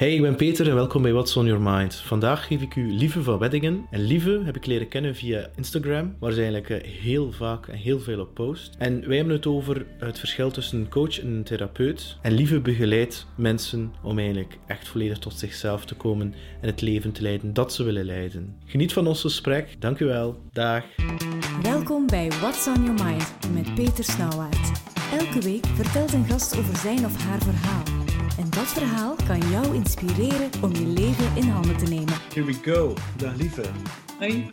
Hey, ik ben Peter en welkom bij What's on Your Mind. Vandaag geef ik u Lieve van Weddingen. En Lieve heb ik leren kennen via Instagram, waar ze eigenlijk eh, heel vaak en heel veel op post. En wij hebben het over het verschil tussen een coach en een therapeut. En Lieve begeleidt mensen om eigenlijk echt volledig tot zichzelf te komen en het leven te leiden dat ze willen leiden. Geniet van ons gesprek. Dank u wel. Dag. Welkom bij What's on Your Mind met Peter Snauwaard. Elke week vertelt een gast over zijn of haar verhaal. Dat verhaal kan jou inspireren om je leven in handen te nemen. Here we go. Dag lieve. Hoi.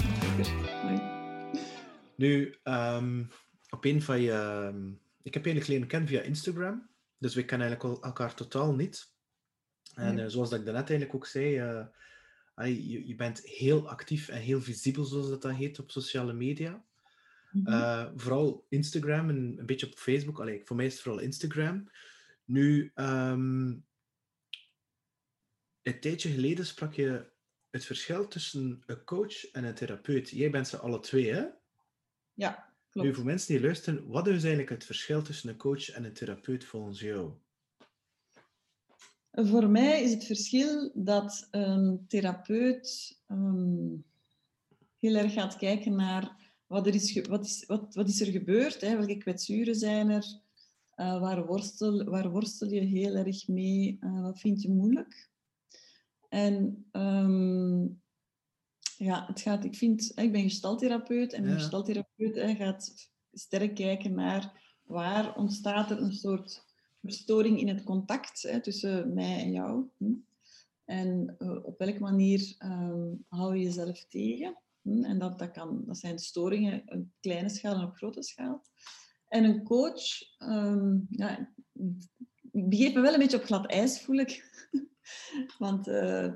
Hoi. Nu, ehm, op een van je... ehm, ik heb eigenlijk leren kennen via Instagram. Dus we kennen eigenlijk al- elkaar totaal niet. En Nee. eh, zoals dat ik daarnet eigenlijk ook zei... eh, je, je bent heel actief en heel visibel, zoals dat, dat heet, op sociale media. Mhm. Eh, vooral Instagram en een beetje op Facebook. Allee, voor mij is het vooral Instagram. Nu, ehm, een tijdje geleden sprak je het verschil tussen een coach en een therapeut. Jij bent ze alle twee, hè? Ja, Nu, klopt. voor mensen die luisteren, wat is eigenlijk het verschil tussen een coach en een therapeut volgens jou? Voor mij is het verschil dat een therapeut ehm, heel erg gaat kijken naar wat er is, wat is, wat, wat is er gebeurd, hè? welke kwetsuren zijn er, eh, waar, worstel, waar worstel je heel erg mee, eh, wat vind je moeilijk. En ehm, ja, het gaat, ik, vind, ik ben gestaltherapeut en een gestaltherapeut hè, gaat sterk kijken naar waar ontstaat er een soort verstoring in het contact hè, tussen mij en jou. hm. En eh, op welke manier ehm, hou je jezelf tegen? hm. En dat, dat, kan, dat zijn storingen op kleine schaal en op grote schaal. En een coach, ehm, ja, ik begeef me wel een beetje op glad ijs, voel ik. Want eh,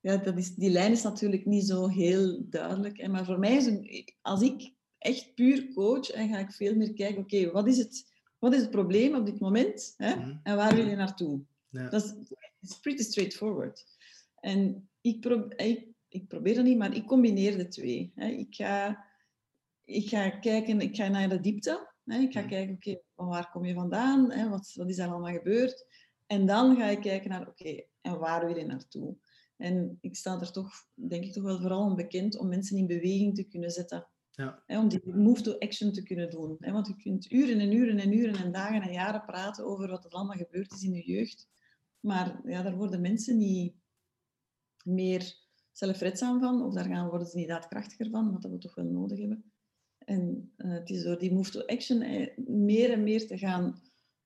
ja, dat is, die lijn is natuurlijk niet zo heel duidelijk. hè. Maar voor mij is een, als ik echt puur coach, en ga ik veel meer kijken, oké, wat is het wat is het probleem op dit moment hè? Mhm. en waar wil je naartoe? Ja. Dat is pretty straightforward. En ik, pro ik, ik probeer dat niet, maar ik combineer de twee. Hè. Ik, ga, ik ga kijken, ik ga naar de diepte. Hè. Ik ga Mhm. kijken, oké, van waar kom je vandaan? Hè? Wat, wat is er allemaal gebeurd? En dan ga ik kijken naar, oké, en waar wil je naartoe? En ik sta er toch, denk ik, toch wel vooral om bekend om mensen in beweging te kunnen zetten. Ja. Hè, om die move to action te kunnen doen. Hè, want je kunt uren en uren en uren en dagen en jaren praten over wat er allemaal gebeurd is in je jeugd. Maar ja, daar worden mensen niet meer zelfredzaam van, of daar gaan, worden ze niet daadkrachtiger van, wat dat we toch wel nodig hebben. En eh, het is door die move to action eh, meer en meer te gaan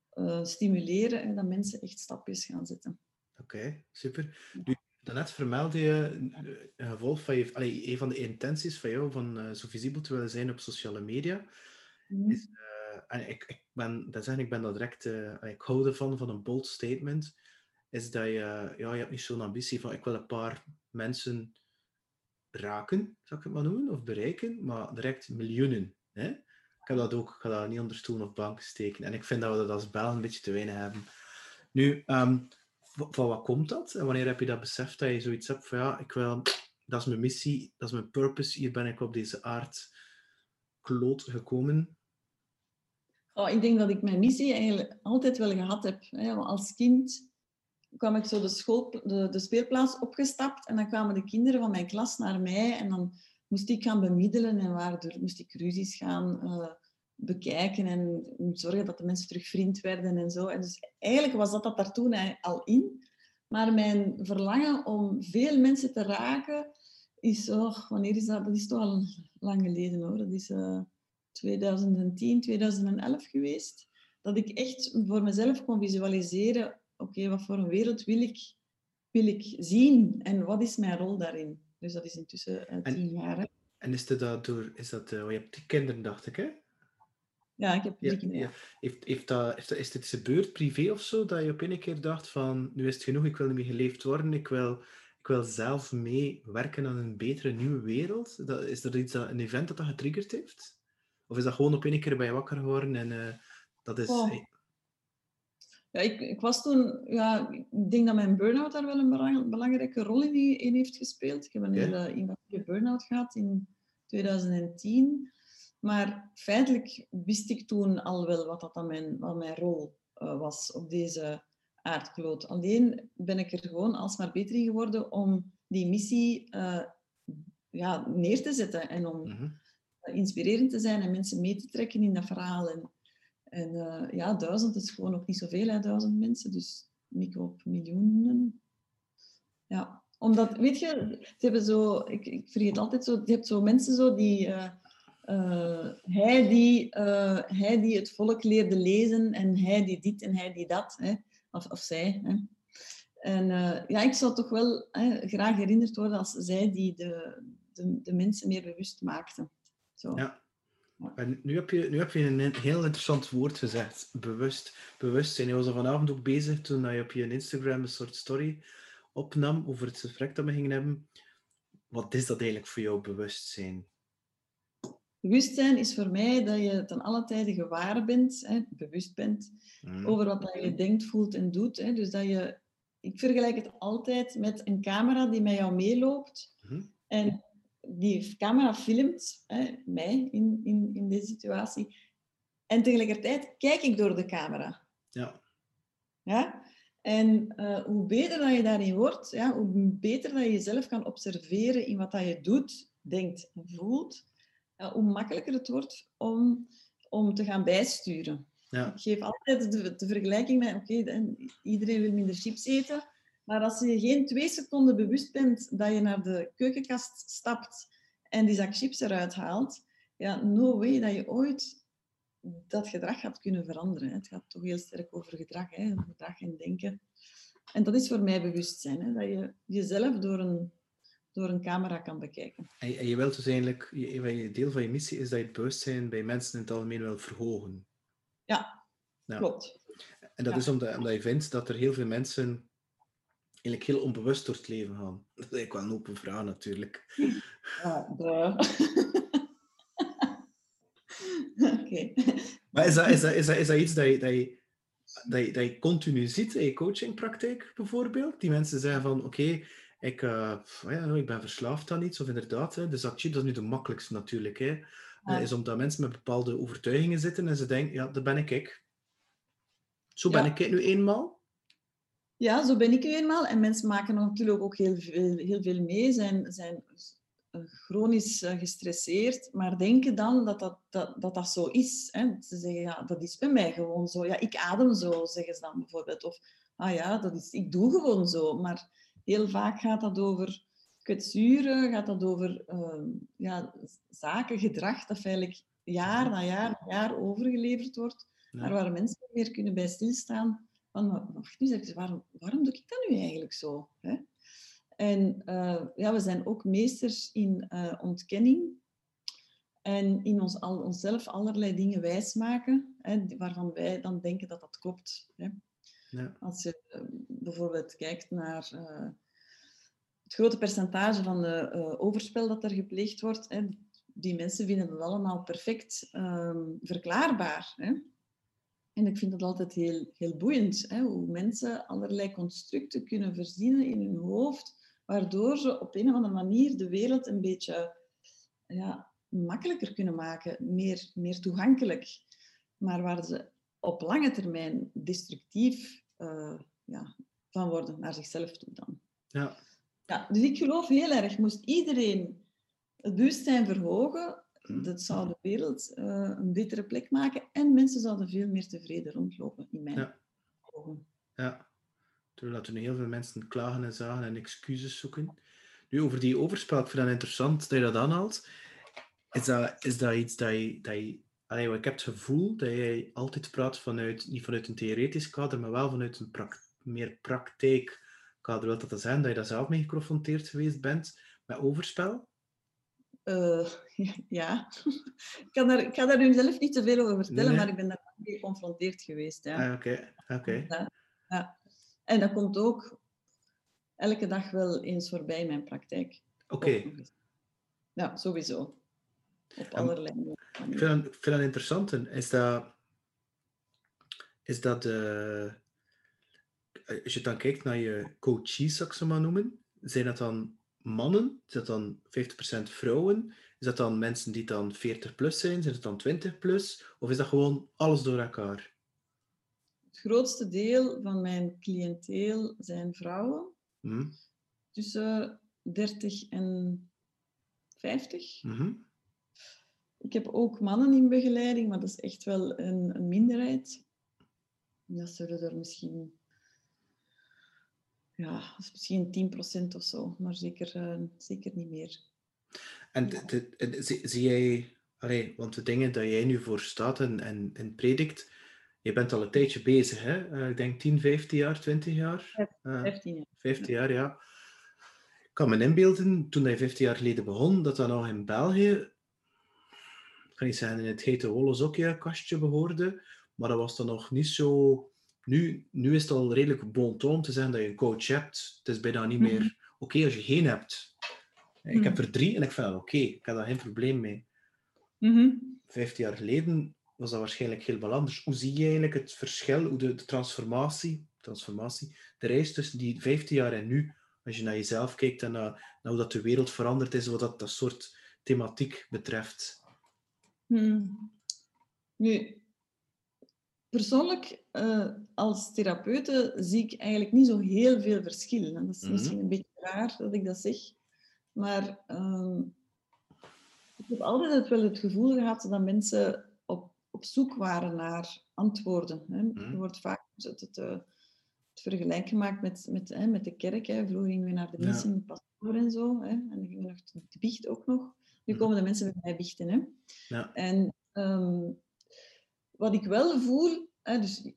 eh, stimuleren en dat mensen echt stapjes gaan zetten. Oké, super. Nu, daarnet vermeldde je een gevolg van je, allee, een van de intenties van jou van eh, zo visibel te willen zijn op sociale media. Is, eh, en ik, ik ben, dat zeg, ik ben dat direct, eh, ik hou ervan, van een bold statement, is dat je, ja, je hebt niet zo'n ambitie van, ik wil een paar mensen raken, zou ik het maar noemen, of bereiken, maar direct miljoenen. Hè? Ik heb dat ook, ik ga dat niet onder stoel of bank steken. En ik vind dat we dat als Bel een beetje te weinig hebben. Nu, wa- van wat komt dat? En wanneer heb je dat beseft dat je zoiets hebt van, ja, ik wil, dat is mijn missie, dat is mijn purpose, hier ben ik op deze aard kloot gekomen. Oh, ik denk dat ik mijn missie eigenlijk altijd wel gehad heb. Als kind kwam ik zo de, school, de, de speelplaats opgestapt en dan kwamen de kinderen van mijn klas naar mij en dan moest ik gaan bemiddelen en waardoor moest ik ruzies gaan eh, bekijken en zorgen dat de mensen terug vriend werden en zo. En dus eigenlijk was dat, dat daar toen al in. Maar mijn verlangen om veel mensen te raken is, oh, wanneer is dat? Dat is toch al lang geleden hoor. Dat is eh, 2010, 2011 geweest. Dat ik echt voor mezelf kon visualiseren, oké, wat voor een wereld wil ik, wil ik zien en wat is mijn rol daarin? Dus dat is intussen eh, En- tien jaar. Hè? En is dat door, is dat, eh, je hebt die kinderen, dacht ik, hè? Ja, ik heb Ja, kinderen. ja. Heeft, heeft dat, heeft dat, is dit gebeurd privé of zo, dat je op een keer dacht van, nu is het genoeg, ik wil niet meer geleefd worden, ik wil, ik wil zelf mee werken aan een betere nieuwe wereld? Dat, is er iets, dat, een event dat dat getriggerd heeft? Of is dat gewoon op een keer bij je wakker geworden en eh, dat is... Oh. Ja, ik, ik was toen, ja, ik denk dat mijn burn-out daar wel een belang- belangrijke rol in, in heeft gespeeld. Ik heb een hele invasieve burn-out gehad in 2010. Maar feitelijk wist ik toen al wel wat, dat dan mijn, wat mijn rol eh, was op deze aardkloot. Alleen ben ik er gewoon alsmaar beter in geworden om die missie uh, ja, neer te zetten en om mhm. inspirerend te zijn en mensen mee te trekken in dat verhaal. En, en ja, duizend is gewoon ook niet zoveel, hè, duizend mensen. Dus ik hoop miljoenen. Ja, omdat, weet je, ze hebben zo, ik, ik vergeet altijd zo, je hebt zo mensen zo die, uh, uh, hij, die uh, hij die het volk leerde lezen en hij die dit en hij die dat, hè, of, of zij. Hè. En ja, ik zou toch wel hè, graag herinnerd worden als zij die de, de, de mensen meer bewust maakten. Zo. Ja. En nu heb, je, nu heb je een heel interessant woord gezegd, bewust. Bewustzijn. Je was er vanavond ook bezig toen je op je Instagram een soort story opnam over het gesprek dat we gingen hebben. Wat is dat eigenlijk voor jou, bewustzijn? Bewustzijn is voor mij dat je ten alle tijde gewaar bent, hè, bewust bent, mm. over wat je denkt, voelt en doet. Hè. Dus dat je, ik vergelijk het altijd met een camera die met jou meeloopt. Mm. En die camera filmt hè, mij in, in, in deze situatie. En tegelijkertijd kijk ik door de camera. Ja. Ja? En uh, hoe beter dat je daarin wordt, ja, hoe beter dat je jezelf kan observeren in wat dat je doet, denkt en voelt, uh, hoe makkelijker het wordt om, om te gaan bijsturen. Ja. Ik geef altijd de, de vergelijking met, oké, iedereen wil minder chips eten, maar als je geen twee seconden bewust bent dat je naar de keukenkast stapt en die zak chips eruit haalt, ja, no way dat je ooit dat gedrag gaat kunnen veranderen. Het gaat toch heel sterk over gedrag, hè? gedrag en denken. En dat is voor mij bewustzijn, hè? dat je jezelf door een, door een camera kan bekijken. En, en je wilt dus eigenlijk, je, deel van je missie is dat je het bewustzijn bij mensen in het algemeen wil verhogen. Ja, klopt. En dat is omdat, omdat je vindt dat er heel veel mensen eigenlijk heel onbewust door het leven gaan. Dat is eigenlijk wel een open vraag natuurlijk. Ja, Maar is dat, is, dat, is, dat, is dat iets dat je, dat, je, dat, je, dat je continu ziet in je coachingpraktijk bijvoorbeeld? Die mensen zeggen van, oké, ik, uh, ja, ik ben verslaafd aan iets, of inderdaad, hè, de zakchip, dat is nu de makkelijkste natuurlijk. Hè. Ja. is omdat mensen met bepaalde overtuigingen zitten en ze denken, ja, dat ben ik ik. Zo ben ik nu eenmaal. Ja, zo ben ik nu eenmaal. En mensen maken natuurlijk ook heel veel, heel veel mee. Zijn, zijn eh, chronisch eh, gestresseerd, maar denken dan dat dat, dat, dat, dat zo is. Hè? Ze zeggen, ja, dat is bij mij gewoon zo. Ja, ik adem zo, zeggen ze dan bijvoorbeeld. Of, ah ja, dat is, ik doe gewoon zo. Maar heel vaak gaat dat over kwetsuren, gaat dat over uh, ja, zaken, gedrag, dat feitelijk jaar na jaar na jaar overgeleverd wordt. Maar waar mensen meer kunnen bij stilstaan. Van, wacht nu, waarom, waarom doe ik dat nu eigenlijk zo? Hè? En uh, ja, we zijn ook meesters in uh, ontkenning en in ons, al, onszelf allerlei dingen wijsmaken, hè, waarvan wij dan denken dat dat klopt. Hè. Ja. Als je uh, bijvoorbeeld kijkt naar het grote percentage van de overspel dat er gepleegd wordt, die mensen vinden dat allemaal perfect ehm, verklaarbaar. Hè. En ik vind dat altijd heel, heel boeiend, hè, hoe mensen allerlei constructen kunnen verzinnen in hun hoofd waardoor ze op een of andere manier de wereld een beetje ja, makkelijker kunnen maken, meer, meer toegankelijk, maar waar ze op lange termijn destructief uh, ja, van worden naar zichzelf toe dan. Ja. Ja, dus ik geloof heel erg, moest iedereen het bewustzijn verhogen, hm. dat zou de wereld uh, een betere plek maken en mensen zouden veel meer tevreden rondlopen, in mijn ja. ogen. Ja. Terwijl er nu heel veel mensen klagen en zagen en excuses zoeken. Nu, over die overspel, ik vind dat interessant dat je dat aanhaalt. Is dat, is dat iets dat je... Dat je allee, ik heb het gevoel dat jij altijd praat vanuit, niet vanuit een theoretisch kader, maar wel vanuit een meer praktijkkader. Wil dat zijn dat je daar zelf mee geconfronteerd geweest bent met overspel? Uh, ja, ik kan, daar, ik kan daar nu zelf niet te veel over vertellen, maar ik ben daar mee geconfronteerd geweest. Ja. Ah, oké, oké. Ja, ja. En dat komt ook elke dag wel eens voorbij in mijn praktijk. Oké. Ja, sowieso. Op allerlei manieren. Ik vind, dat, ik vind dat interessant. Is dat... Is dat uh, als je dan kijkt naar je coaches, zou ik ze maar noemen, zijn dat dan mannen? Is dat dan 50% vrouwen? Is dat dan mensen die dan 40 plus zijn? Zijn het dan 20 plus? Of is dat gewoon alles door elkaar? het grootste deel van mijn cliënteel zijn vrouwen Mhm. tussen 30 en 50. Mhm. Ik heb ook mannen in begeleiding, maar dat is echt wel een, een minderheid. Dat zullen er misschien, ja, dat is misschien 10% of zo, maar zeker, eh, zeker niet meer. En de- de- de- zie, zie jij, allee, want de dingen dat jij nu voor staat en, en, en predikt, je bent al een tijdje bezig, hè? Eh, ik denk 10, 15 jaar, 20 jaar? Eh, 15 jaar. 15 jaar, ja. Ik kan me inbeelden, toen hij 15 jaar geleden begon, dat dat nog in België, kan niet zeggen in het hete zokje kastje behoorde, maar dat was dan nog niet zo... Nu, nu is het al redelijk bon ton te zeggen dat je een coach hebt. Het is bijna niet meer Mhm. oké als je geen hebt. Ik heb Mhm. er drie en ik vind dat oké. Ik heb daar geen probleem mee. 15 jaar geleden was dat waarschijnlijk heel anders. Hoe zie je eigenlijk het verschil, hoe de, de transformatie, transformatie, de reis tussen die 15 jaar en nu, als je naar jezelf kijkt en naar, naar hoe dat de wereld veranderd is, wat dat, dat soort thematiek betreft? Hmm. Nu, persoonlijk, eh, als therapeute zie ik eigenlijk niet zo heel veel verschil. En dat is Mhm. misschien een beetje raar dat ik dat zeg. Maar ehm, ik heb altijd wel het gevoel gehad dat mensen op, op zoek waren naar antwoorden. Hè. Mhm. Er wordt vaak het, het, het vergelijk gemaakt met, met, hè, met de kerk. Hè. Vroeger gingen we naar de Ja. missen, de pastoor en zo. Hè. En dan gingen we nog de biecht ook nog. Nu Mhm. komen de mensen bij mij biechten. Hè. Ja. En ehm, wat ik wel voel, hè, dus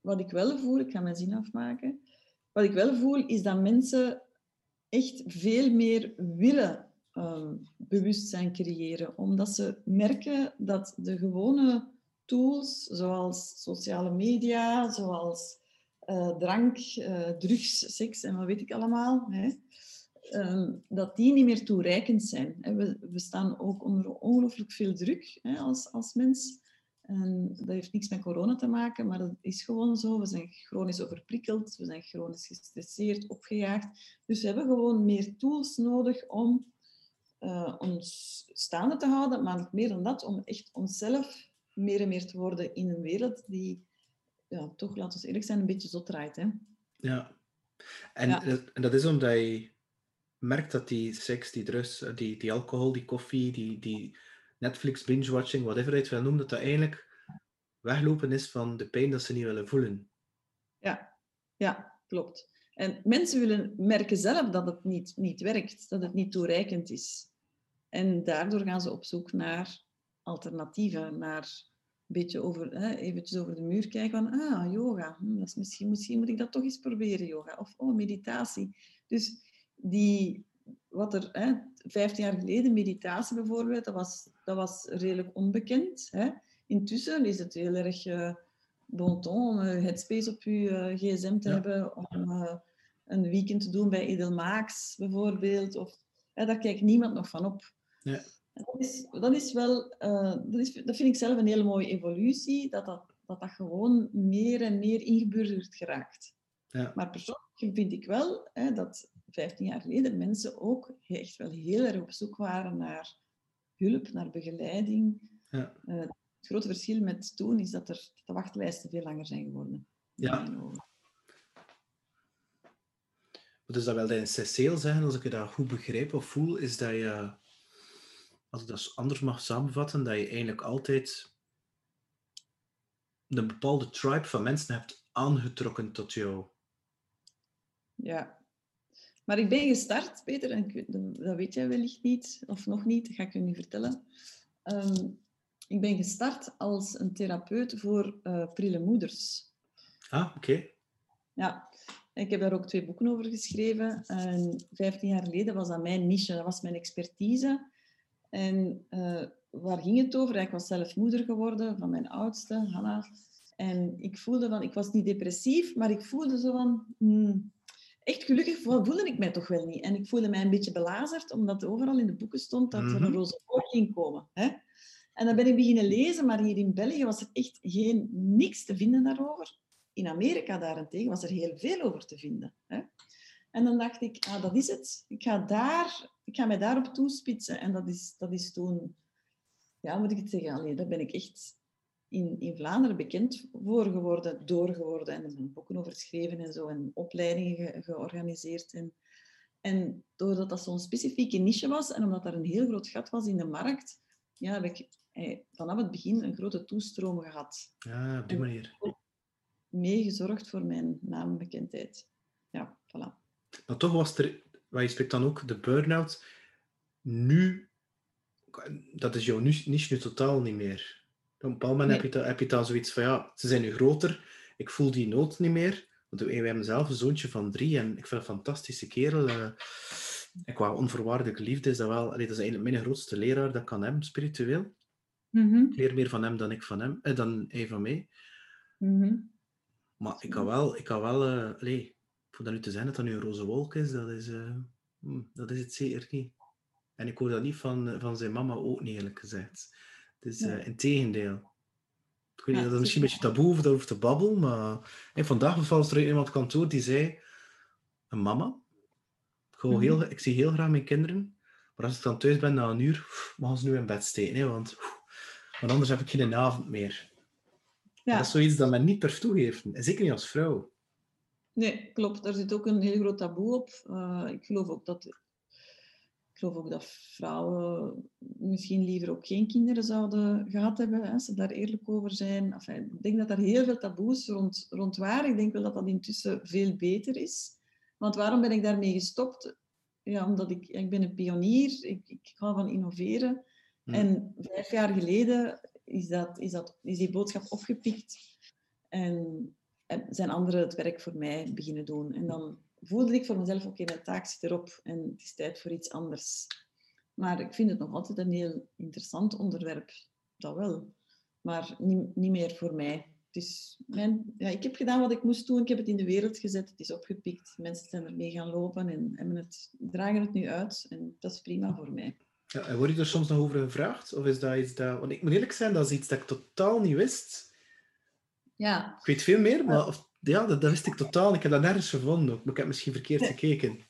wat ik wel voel, ik ga mijn zin afmaken. Wat ik wel voel is dat mensen echt veel meer willen ehm, bewustzijn creëren, omdat ze merken dat de gewone tools, zoals sociale media, zoals eh, drank, eh, drugs, seks en wat weet ik allemaal, hè, ehm, dat die niet meer toereikend zijn. We, we staan ook onder ongelooflijk veel druk hè, als, als mens. En dat heeft niks met corona te maken, maar dat is gewoon zo. We zijn chronisch overprikkeld, we zijn chronisch gestresseerd, opgejaagd. Dus we hebben gewoon meer tools nodig om eh, ons staande te houden, maar meer dan dat, om echt onszelf meer en meer te worden in een wereld die, ja, toch, laten we eerlijk zijn, een beetje zot draait. Hè? Ja. En, Ja. dat- en dat is omdat je merkt dat die seks, die drugs, eh, die, die alcohol, die koffie, die, die Netflix binge-watching, whatever je het wil noemen, dat dat eigenlijk weglopen is van de pijn dat ze niet willen voelen. Ja, ja, klopt. En mensen willen merken zelf dat het niet, niet werkt, dat het niet toereikend is. En daardoor gaan ze op zoek naar alternatieven, naar een beetje over, hè, eventjes over de muur kijken van, ah, yoga, hm, dat is misschien, misschien moet ik dat toch eens proberen, yoga. Of, oh, meditatie. Dus die, wat er, hè, 15 jaar geleden, meditatie bijvoorbeeld, dat was, dat was redelijk onbekend. Hè. Intussen is het heel erg eh, bon ton om eh, headspace op je eh, gsm te Ja. hebben, om een weekend te doen bij Edelmaaks bijvoorbeeld. Of, hè, daar kijkt niemand nog van op. Ja. Dat is, dat is wel, dat, is, dat vind ik zelf een hele mooie evolutie, dat dat, dat, dat gewoon meer en meer ingeburgerd geraakt. Ja. Maar persoonlijk vind ik wel hè, dat 15 jaar geleden mensen ook echt wel heel erg op zoek waren naar hulp, naar begeleiding. Ja. Eh, het grote verschil met toen is dat er de wachtlijsten veel langer zijn geworden. Ja. Dus dat dat in Cecile zeggen, als ik het dat goed begrijp of voel, is dat je, als ik dat anders mag samenvatten, dat je eigenlijk altijd een bepaalde tribe van mensen hebt aangetrokken tot jou. Ja. Maar ik ben gestart, Peter, en ik dat weet jij wellicht niet, of nog niet, dat ga ik je nu vertellen. Ehm, ik ben gestart als een therapeut voor eh prille moeders. Ah, oké. Ja, ik heb daar ook twee boeken over geschreven. En 15 jaar geleden was dat mijn niche, dat was mijn expertise. En eh, waar ging het over? Ik was zelf moeder geworden van mijn oudste, Hanna. En ik voelde van, ik was niet depressief, maar ik voelde zo van, hmm, echt gelukkig voelde ik mij toch wel niet. En ik voelde mij een beetje belazerd, omdat overal in de boeken stond dat er Mhm. een roze oog ging komen. Hè? En dan ben ik beginnen lezen, maar hier in België was er echt geen, niks te vinden daarover. In Amerika daarentegen was er heel veel over te vinden. Hè? En dan dacht ik, ah, dat is het. Ik ga, daar, ik ga mij daarop toespitsen. En dat is, dat is toen, ja, moet ik het zeggen? Allee, daar ben ik echt in, in Vlaanderen bekend voor geworden, door geworden. En er zijn boeken over geschreven en zo, en opleidingen georganiseerd. En, en doordat dat zo'n specifieke niche was en omdat er een heel groot gat was in de markt, ja, heb ik eh, vanaf het begin een grote toestroom gehad. Ja, op die manier. Meegezorgd voor mijn naambekendheid. Ja, voilà. Maar toch was er, waar je spreekt dan ook, de burn-out, nu, dat is jouw niche nu totaal niet meer. Op een bepaald moment heb, je, heb je dan zoiets van, ja, ze zijn nu groter, ik voel die nood niet meer. Want wij hebben zelf een zoontje van drie en ik vind een fantastische kerel. Uh, qua onvoorwaardelijke liefde is dat wel, allee, dat is eigenlijk mijn grootste leraar dat kan hem, spiritueel. Mhm. Ik leer meer van hem dan ik van hem, eh, dan hij van mij. Mhm. Maar ik kan wel, ik kan wel uh, allee, voor dat nu te zijn dat dat nu een roze wolk is, dat is, uh, dat is het zeker niet. En ik hoor dat niet van, van zijn mama ook niet, eerlijk gezegd. Dus uh, in tegendeel. Ik weet niet, dat is misschien een beetje taboe of hoeft te babbelen, maar vandaag was er iemand op kantoor die zei, een mama, ik, mm -hmm. heel, ik zie heel graag mijn kinderen, maar als ik dan thuis ben na een uur, mag ze nu in bed steken, hè, want, want anders heb ik geen avond meer. Ja. Dat is zoiets dat men niet per toegeeft, en zeker niet als vrouw. Nee, klopt. Daar zit ook een heel groot taboe op. Uh, ik geloof ook dat geloof ook dat vrouwen misschien liever ook geen kinderen zouden gehad hebben, als ze daar eerlijk over zijn. Enfin, ik denk dat er heel veel taboes rond, rond waren. Ik denk wel dat dat intussen veel beter is. Want waarom ben ik daarmee gestopt? Ja, omdat ik, ik ben een pionier, ik, ik hou van innoveren. Hmm. En vijf jaar geleden is, dat, is, dat, is die boodschap opgepikt en, en zijn anderen het werk voor mij beginnen doen. En dan voelde ik voor mezelf, oké, mijn taak zit erop en het is tijd voor iets anders. Maar ik vind het nog altijd een heel interessant onderwerp, dat wel. Maar niet, niet meer voor mij. Is mijn, ja, ik heb gedaan wat ik moest doen, ik heb het in de wereld gezet, het is opgepikt. Mensen zijn ermee gaan lopen en hebben het, dragen het nu uit en dat is prima voor mij. Ja, en word je er soms nog over gevraagd? Of is dat iets dat... Want ik moet eerlijk zijn, dat is iets dat ik totaal niet wist. Ja. Ik weet veel meer, maar of, ja, dat, dat, wist ik totaal. Ik heb dat nergens gevonden. Maar ik heb misschien verkeerd gekeken.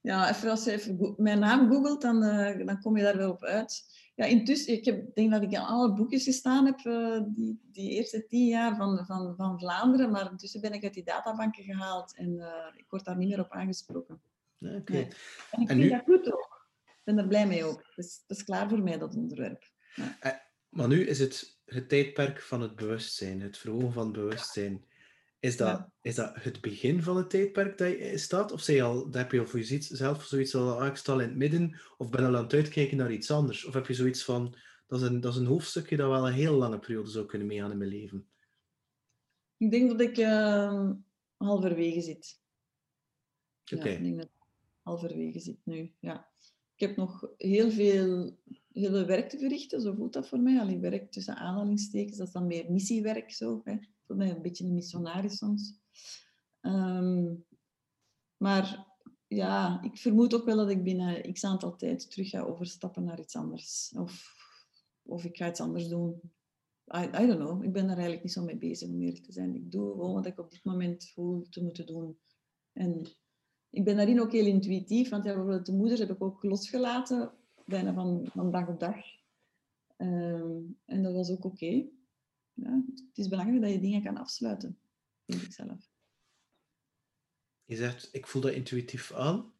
Ja, even als je even mijn naam googelt, dan, uh, dan kom je daar wel op uit. Ja, intussen, ik heb, denk dat ik in alle boekjes gestaan heb, uh, die, die eerste tien jaar van, van, van Vlaanderen. Maar intussen ben ik uit die databanken gehaald en uh, ik word daar niet meer op aangesproken. Oké. Okay. Nee. En ik en vind nu... dat goed ook. Ik ben er blij mee ook. Dat is klaar voor mij, dat onderwerp. Ja. Maar nu is het het tijdperk van het bewustzijn, het verhogen van het bewustzijn. Is dat, ja. is dat het begin van het tijdperk dat je staat? Of je al, heb je, of je ziet zelf zoiets al, ah, ik sta in het midden, of ben al aan het uitkijken naar iets anders? Of heb je zoiets van, dat is een, dat is een hoofdstukje dat wel een heel lange periode zou kunnen meegaan in mijn leven? Ik denk dat ik uh, halverwege zit. Oké. Okay. Ja, ik denk dat ik halverwege zit nu, ja. Ik heb nog heel veel, heel veel werk te verrichten, zo voelt dat voor mij. Alleen werk tussen aanhalingstekens, dat is dan meer missiewerk zo, hè voor mij een beetje een missionaris soms. Um, maar ja, ik vermoed ook wel dat ik binnen x aantal tijd terug ga overstappen naar iets anders. Of, of ik ga iets anders doen. I, I don't know. Ik ben daar eigenlijk niet zo mee bezig om eerlijk te zijn. Ik doe gewoon wat ik op dit moment voel te moeten doen. En ik ben daarin ook heel intuïtief, want ja, de moeder heb ik ook losgelaten, bijna van, van dag op dag. Um, en dat was ook oké. Okay ja, het is belangrijk dat je dingen kan afsluiten, vind ik zelf. Je zegt, ik voel dat intuïtief aan.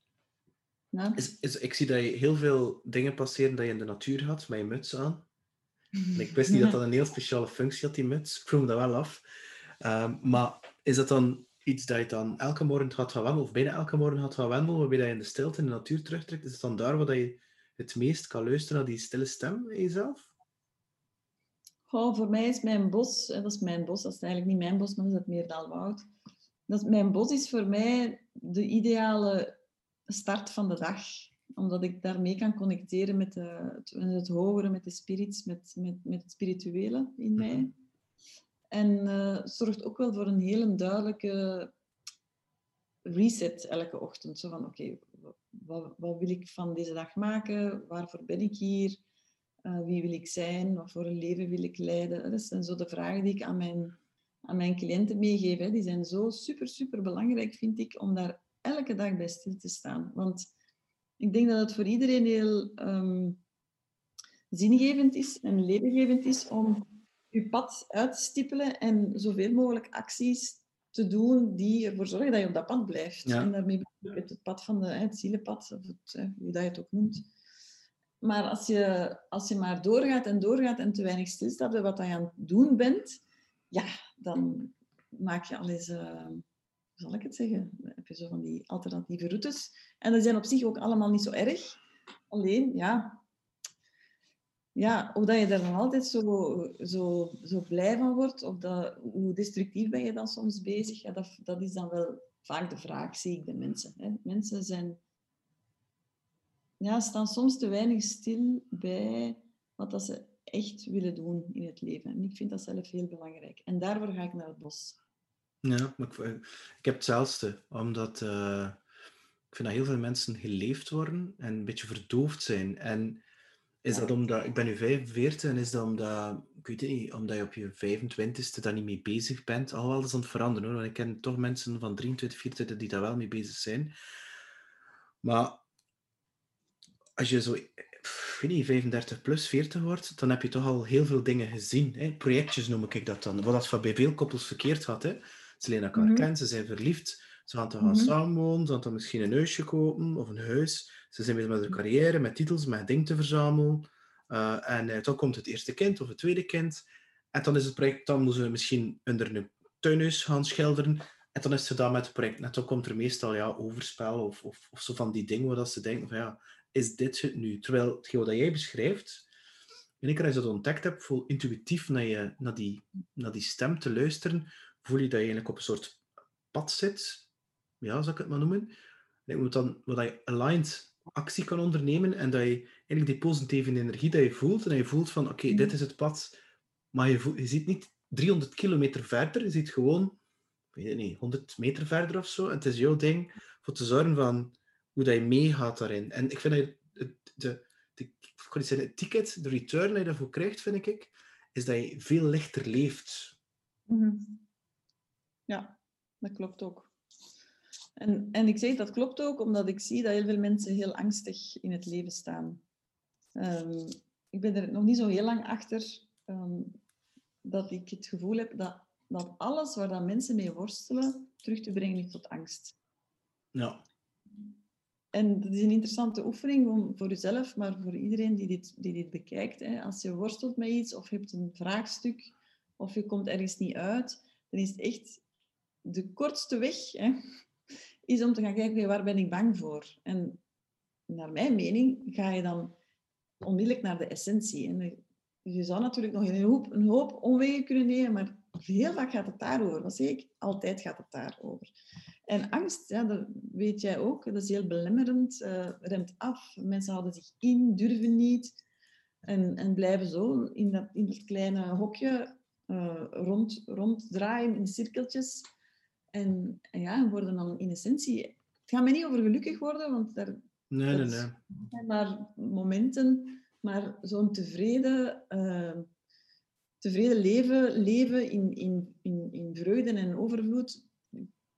Ja. Is, is, ik zie dat je heel veel dingen passeren dat je in de natuur had, met je muts aan. En ik wist niet dat dat een heel speciale functie had, die muts. Ik vroeg me dat wel af. Um, maar is dat dan iets dat je dan elke morgen gaat gaan wandelen, of bijna elke morgen gaat gaan wandelen, waarbij je in de stilte in de natuur terugtrekt? Is het dan daar waar je het meest kan luisteren naar die stille stem in jezelf? Oh, voor mij is mijn bos, dat is mijn bos, dat is eigenlijk niet mijn bos, maar dat is het Meerdaalwoud. Dat is, mijn bos is voor mij de ideale start van de dag, omdat ik daarmee kan connecteren met, de, het, het hogere, met de spirits, met, met, met het spirituele in mij. Mhm. En uh, zorgt ook wel voor een hele duidelijke reset elke ochtend. Zo van, oké, wat, wat wil ik van deze dag maken? Waarvoor ben ik hier? Uh, wie wil ik zijn? Wat voor een leven wil ik leiden? Dat zijn zo de vragen die ik aan mijn, aan mijn cliënten meegeef. Hè. Die zijn zo super, super belangrijk, vind ik, om daar elke dag bij stil te staan. Want ik denk dat het voor iedereen heel um, zingevend is en lebengevend is om je pad uitstippelen en zoveel mogelijk acties te doen die ervoor zorgen dat je op dat pad blijft. En daarmee bedoel ik het, pad van de, het zielenpad, of het, hoe dat je het ook noemt. Maar als je, als je maar doorgaat en doorgaat en te weinig stilstaat bij wat je aan het doen bent, ja, dan maak je al eens, uh, hoe zal ik het zeggen, dan heb je zo van die alternatieve routes. En die zijn op zich ook allemaal niet zo erg. Alleen, ja, ja, of dat je daar dan altijd zo, zo, zo blij van wordt, of dat, hoe destructief ben je dan soms bezig, ja, dat, dat is dan wel vaak de vraag, zie ik de mensen. Hè. Mensen zijn, ja, staan soms te weinig stil bij wat dat ze echt willen doen in het leven. En ik vind dat zelf heel belangrijk. En daarvoor ga ik naar het bos. Ja, maar ik, ik heb hetzelfde, omdat uh, ik vind dat heel veel mensen geleefd worden en een beetje verdoofd zijn. En is dat omdat, ik ben nu 45 en is dat omdat, ik weet het niet, omdat je op je 25ste daar niet mee bezig bent? Alhoewel, dat is aan het veranderen hoor, want ik ken toch mensen van 23, 24 die daar wel mee bezig zijn. Maar als je zo, ik weet niet, 35 plus 40 wordt, dan heb je toch al heel veel dingen gezien. Hè? Projectjes noem ik dat dan. Wat dat bij veel koppels verkeerd gaat. Hè? Ze leren elkaar mm kennen, ze zijn verliefd, ze gaan toch gaan mm -hmm. samenwonen, ze gaan toch misschien een huisje kopen of een huis. Ze zijn bezig met hun carrière, met titels, met dingen te verzamelen. Uh, en uh, dan komt het eerste kind of het tweede kind. En dan is het project, dan moeten ze misschien onder een tuinhuis gaan schilderen. En dan is ze dan met het project. En dan komt er meestal ja, overspel of, of, of zo van die dingen waar ze denken van ja, is dit het nu? Terwijl hetgeen wat jij beschrijft, en ik als je dat ontdekt hebt, voel intuïtief naar, je, naar, die, naar die stem te luisteren, voel je dat je eigenlijk op een soort pad zit. Ja, zou ik het maar noemen. En dan, wat je aligned actie kan ondernemen en dat je eigenlijk die positieve energie dat je voelt en dat je voelt van oké, dit is het pad, maar je, voelt, je ziet niet 300 kilometer verder, je ziet gewoon, weet het niet, 100 meter verder of zo. En het is jouw ding voor te zorgen van hoe dat je meegaat daarin. En ik vind dat je, de, de, zeggen, het ticket, de return dat je daarvoor krijgt, vind ik, is dat je veel lichter leeft. Mm Ja, dat klopt ook. En, en ik zeg dat klopt ook omdat ik zie dat heel veel mensen heel angstig in het leven staan. Um, ik ben er nog niet zo heel lang achter um, dat ik het gevoel heb dat, dat alles waar dat mensen mee worstelen terug te brengen is tot angst. Ja. En dat is een interessante oefening voor jezelf, maar voor iedereen die dit, die dit bekijkt. Hè. Als je worstelt met iets of je hebt een vraagstuk of je komt ergens niet uit, dan is het echt de kortste weg hè, is om te gaan kijken, waar ben ik bang voor? En naar mijn mening ga je dan onmiddellijk naar de essentie. En je zou natuurlijk nog een hoop, een hoop omwegen kunnen nemen, maar heel vaak gaat het daarover. Wat zeg ik? Altijd gaat het daarover. En angst, ja, dat weet jij ook, dat is heel belemmerend, uh, remt af. Mensen houden zich in, durven niet en, en blijven zo in dat, in dat kleine hokje uh, rond, ronddraaien in cirkeltjes. En, ja, worden dan in essentie... Het gaat mij niet over gelukkig worden, want daar... Nee, nee, nee. zijn maar momenten, maar zo'n tevreden, uh, tevreden leven, leven in, in, in, in vreugde en overvloed,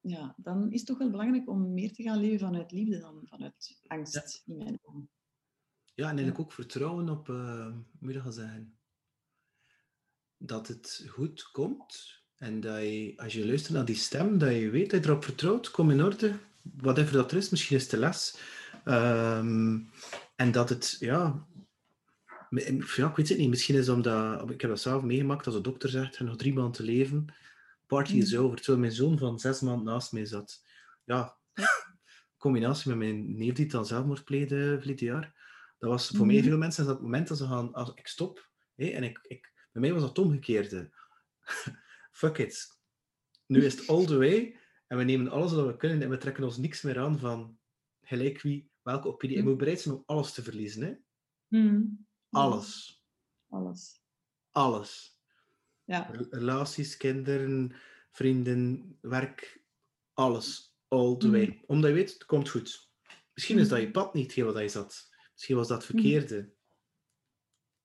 ja, dan is het toch wel belangrijk om meer te gaan leven vanuit liefde dan vanuit angst ja. in mijn ogen. Ja, en eigenlijk ook vertrouwen op, uh, moet je zeggen, dat het goed komt en dat je, als je luistert naar die stem, dat je weet dat je erop vertrouwt, kom in orde, whatever dat er is, misschien is het de les. Um, en dat het, ja, ja, ik weet het niet, misschien is het omdat, ik heb dat zelf meegemaakt, als de dokter zegt, er nog drie maanden te leven, party is over. Terwijl mijn zoon van zes maanden naast mij zat. Ja, combinatie met mijn neef die dan zelfmoord pleegde verleden jaar. Dat was voor mij mhm. veel mensen dat moment dat ze gaan, als ik stop, hé, en ik, ik, bij mij was dat het omgekeerde fuck it. Nu is het all the way en we nemen alles wat we kunnen en we trekken ons niks meer aan van gelijk wie, welke opinie. En we bereid zijn om alles te verliezen. Hè? Mm. Alles. Alles. Alles. Ja. Relaties, kinderen, vrienden, werk, alles. All the way. Mm. Omdat je weet, het komt goed. Misschien is dat je pad niet, heel wat je zat. Misschien was dat verkeerde.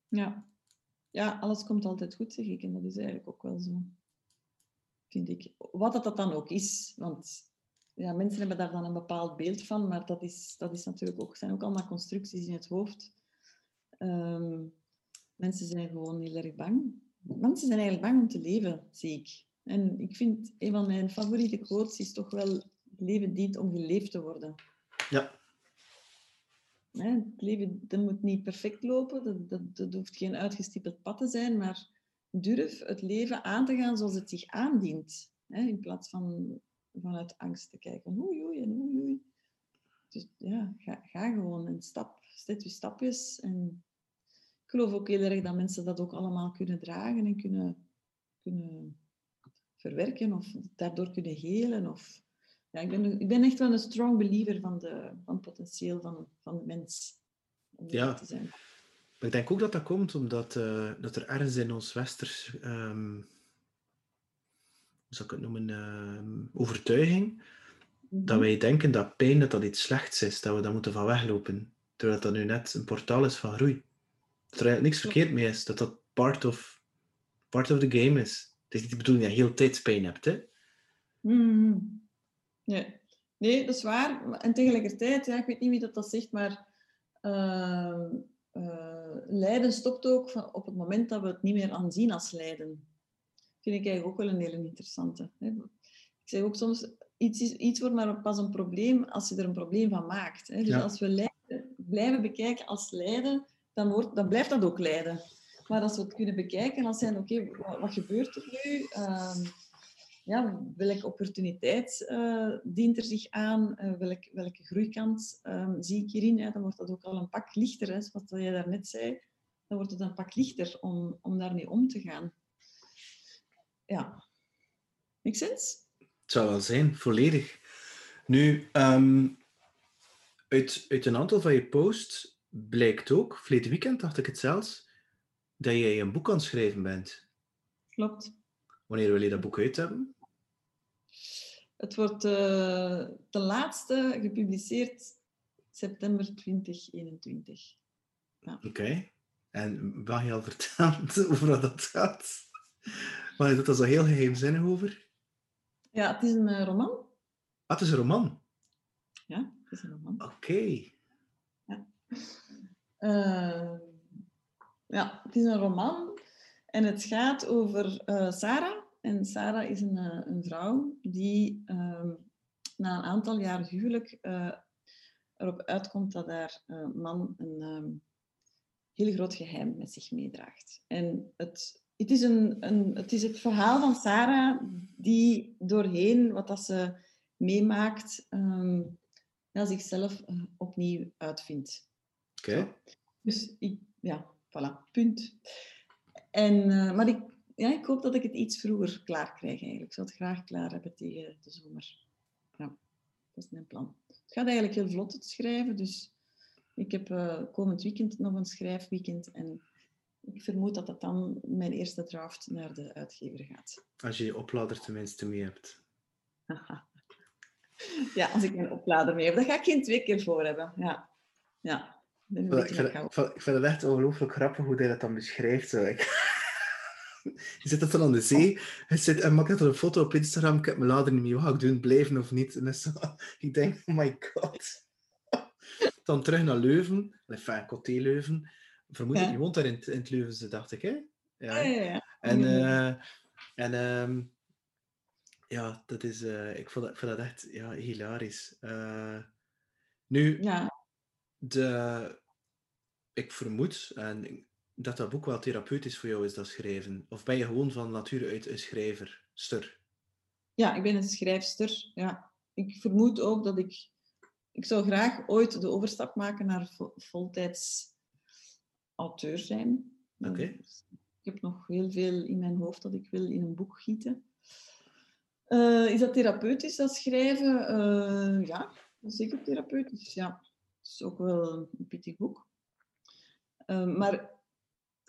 Ja. Ja, alles komt altijd goed, zeg ik. En dat is eigenlijk ook wel zo vind ik. Wat dat, dat dan ook is. Want ja, mensen hebben daar dan een bepaald beeld van, maar dat, is, dat is natuurlijk ook, zijn ook allemaal constructies in het hoofd. Um, mensen zijn gewoon heel erg bang. mensen zijn eigenlijk bang om te leven, zie ik. En ik vind een van mijn favoriete quotes is toch wel: het leven dient om geleefd te worden. Ja. Hè, het leven dat moet niet perfect lopen, dat, dat, dat hoeft geen uitgestippeld pad te zijn, maar durf het leven aan te gaan zoals het zich aandient. Hè, in plaats van vanuit angst te kijken. Oei, oei en oei, oei. Dus ja, ga, ga gewoon en stap, zet je stapjes. En ik geloof ook heel erg dat mensen dat ook allemaal kunnen dragen en kunnen, kunnen verwerken of daardoor kunnen helen. Of, ja, ik, ben, ik ben echt wel een strong believer van, de, van het potentieel van, van de mens. Om Ja. te zijn. Maar ik denk ook dat dat komt omdat eh, dat er ergens in ons westers, ehm, hoe zou ik het noemen, ehm, overtuiging, dat wij denken dat pijn dat dat iets slechts is, dat we daar moeten van weglopen. Terwijl dat nu net een portaal is van groei. Dat er eigenlijk niks verkeerd mee is, dat dat part of, part of the game is. Het is niet de bedoeling dat je heel tijd pijn hebt, hè? Mhm. Nee. nee, dat is waar. En tegelijkertijd, ja, ik weet niet wie dat, dat zegt, maar ehm, eh, lijden stopt ook van, op het moment dat we het niet meer aanzien als lijden. Vind ik eigenlijk ook wel een hele interessante. Hè. Ik zeg ook soms, iets, is, iets wordt maar pas een probleem als je er een probleem van maakt. Hè. Dus Ja. als we lijden blijven bekijken als lijden, dan, wordt, dan blijft dat ook lijden. Maar als we het kunnen bekijken als zijn, oké, wat, wat gebeurt er nu? Ehm, ja, welke opportuniteit eh, dient er zich aan? Eh, welk, welke groeikant ehm, zie ik hierin? Ja, dan wordt dat ook al een pak lichter, hè, wat jij daarnet zei. Dan wordt het een pak lichter om, om daarmee om te gaan. Ja. Make sense? Het zou wel zijn, volledig. Nu, ehm, uit, uit een aantal van je posts blijkt ook, verleden weekend dacht ik het zelfs, dat jij een boek aan het schrijven bent. Klopt. Wanneer wil je dat boek uit hebben? Het wordt eh de laatste gepubliceerd september 2021. Oké. En wat je al verteld over wat dat gaat? Maar je doet dat zo heel geheimzinnig over. Ja, het is een eh, roman. Ah, het is een roman. Ja, het is een roman. Oké. Eh, ja, het is een roman en het gaat over Sarah. En Sarah is een, eh, een vrouw die ehm, na een aantal jaar huwelijk eh, erop uitkomt dat haar eh, man een ehm, heel groot geheim met zich meedraagt. En het, het, is een, een, het is het verhaal van Sarah die doorheen wat dat ze meemaakt, ehm, ja, zichzelf opnieuw uitvindt. Oké. Dus ik, ja, voilà, punt. En, maar ik, ja, ik hoop dat ik het iets vroeger klaar krijg eigenlijk. Ik zou het graag klaar hebben tegen de zomer. Ja, dat is mijn plan. Het gaat eigenlijk heel vlot te schrijven, dus ik heb eh, komend weekend nog een schrijfweekend en ik vermoed dat dat dan mijn eerste draft naar de uitgever gaat. Als je je oplader tenminste mee hebt. ja, als ik een oplader mee heb. Daar ga ik geen twee keer voor hebben. Ja, ja. Vind- ik vind het echt ongelooflijk grappig hoe hij dat dan beschrijft. Zo. Je zit dat dan aan de zee, hij zit en maakt net een foto op Instagram. Ik heb mijn lader niet meer. Wat ga ik doen? Blijven of niet? En dat is zo, ik denk, oh my god. Dan terug naar Leuven, enfin, Coté Leuven. Vermoed ik, Ja. je woont daar in, het- in het Leuvense, dacht ik, hè? Ja. Ja, ja. En, Ja. eh, en ehm, ja, dat is, eh, ik, vond dat, ik dat echt ja, hilarisch. Eh, nu, ja. de, ik vermoed en dat dat boek wel therapeutisch voor jou is, dat schrijven. Of ben je gewoon van nature uit een schrijver, ster? Ja, ik ben een schrijfster. Ja. Ik vermoed ook dat ik... Ik zou graag ooit de overstap maken naar vo- voltijds auteur zijn. Oké. Ik heb nog heel veel in mijn hoofd dat ik wil in een boek gieten. Eh, is dat therapeutisch, dat schrijven? Eh, ja, dat is zeker therapeutisch. Ja. Het is ook wel een pittig boek. Eh, maar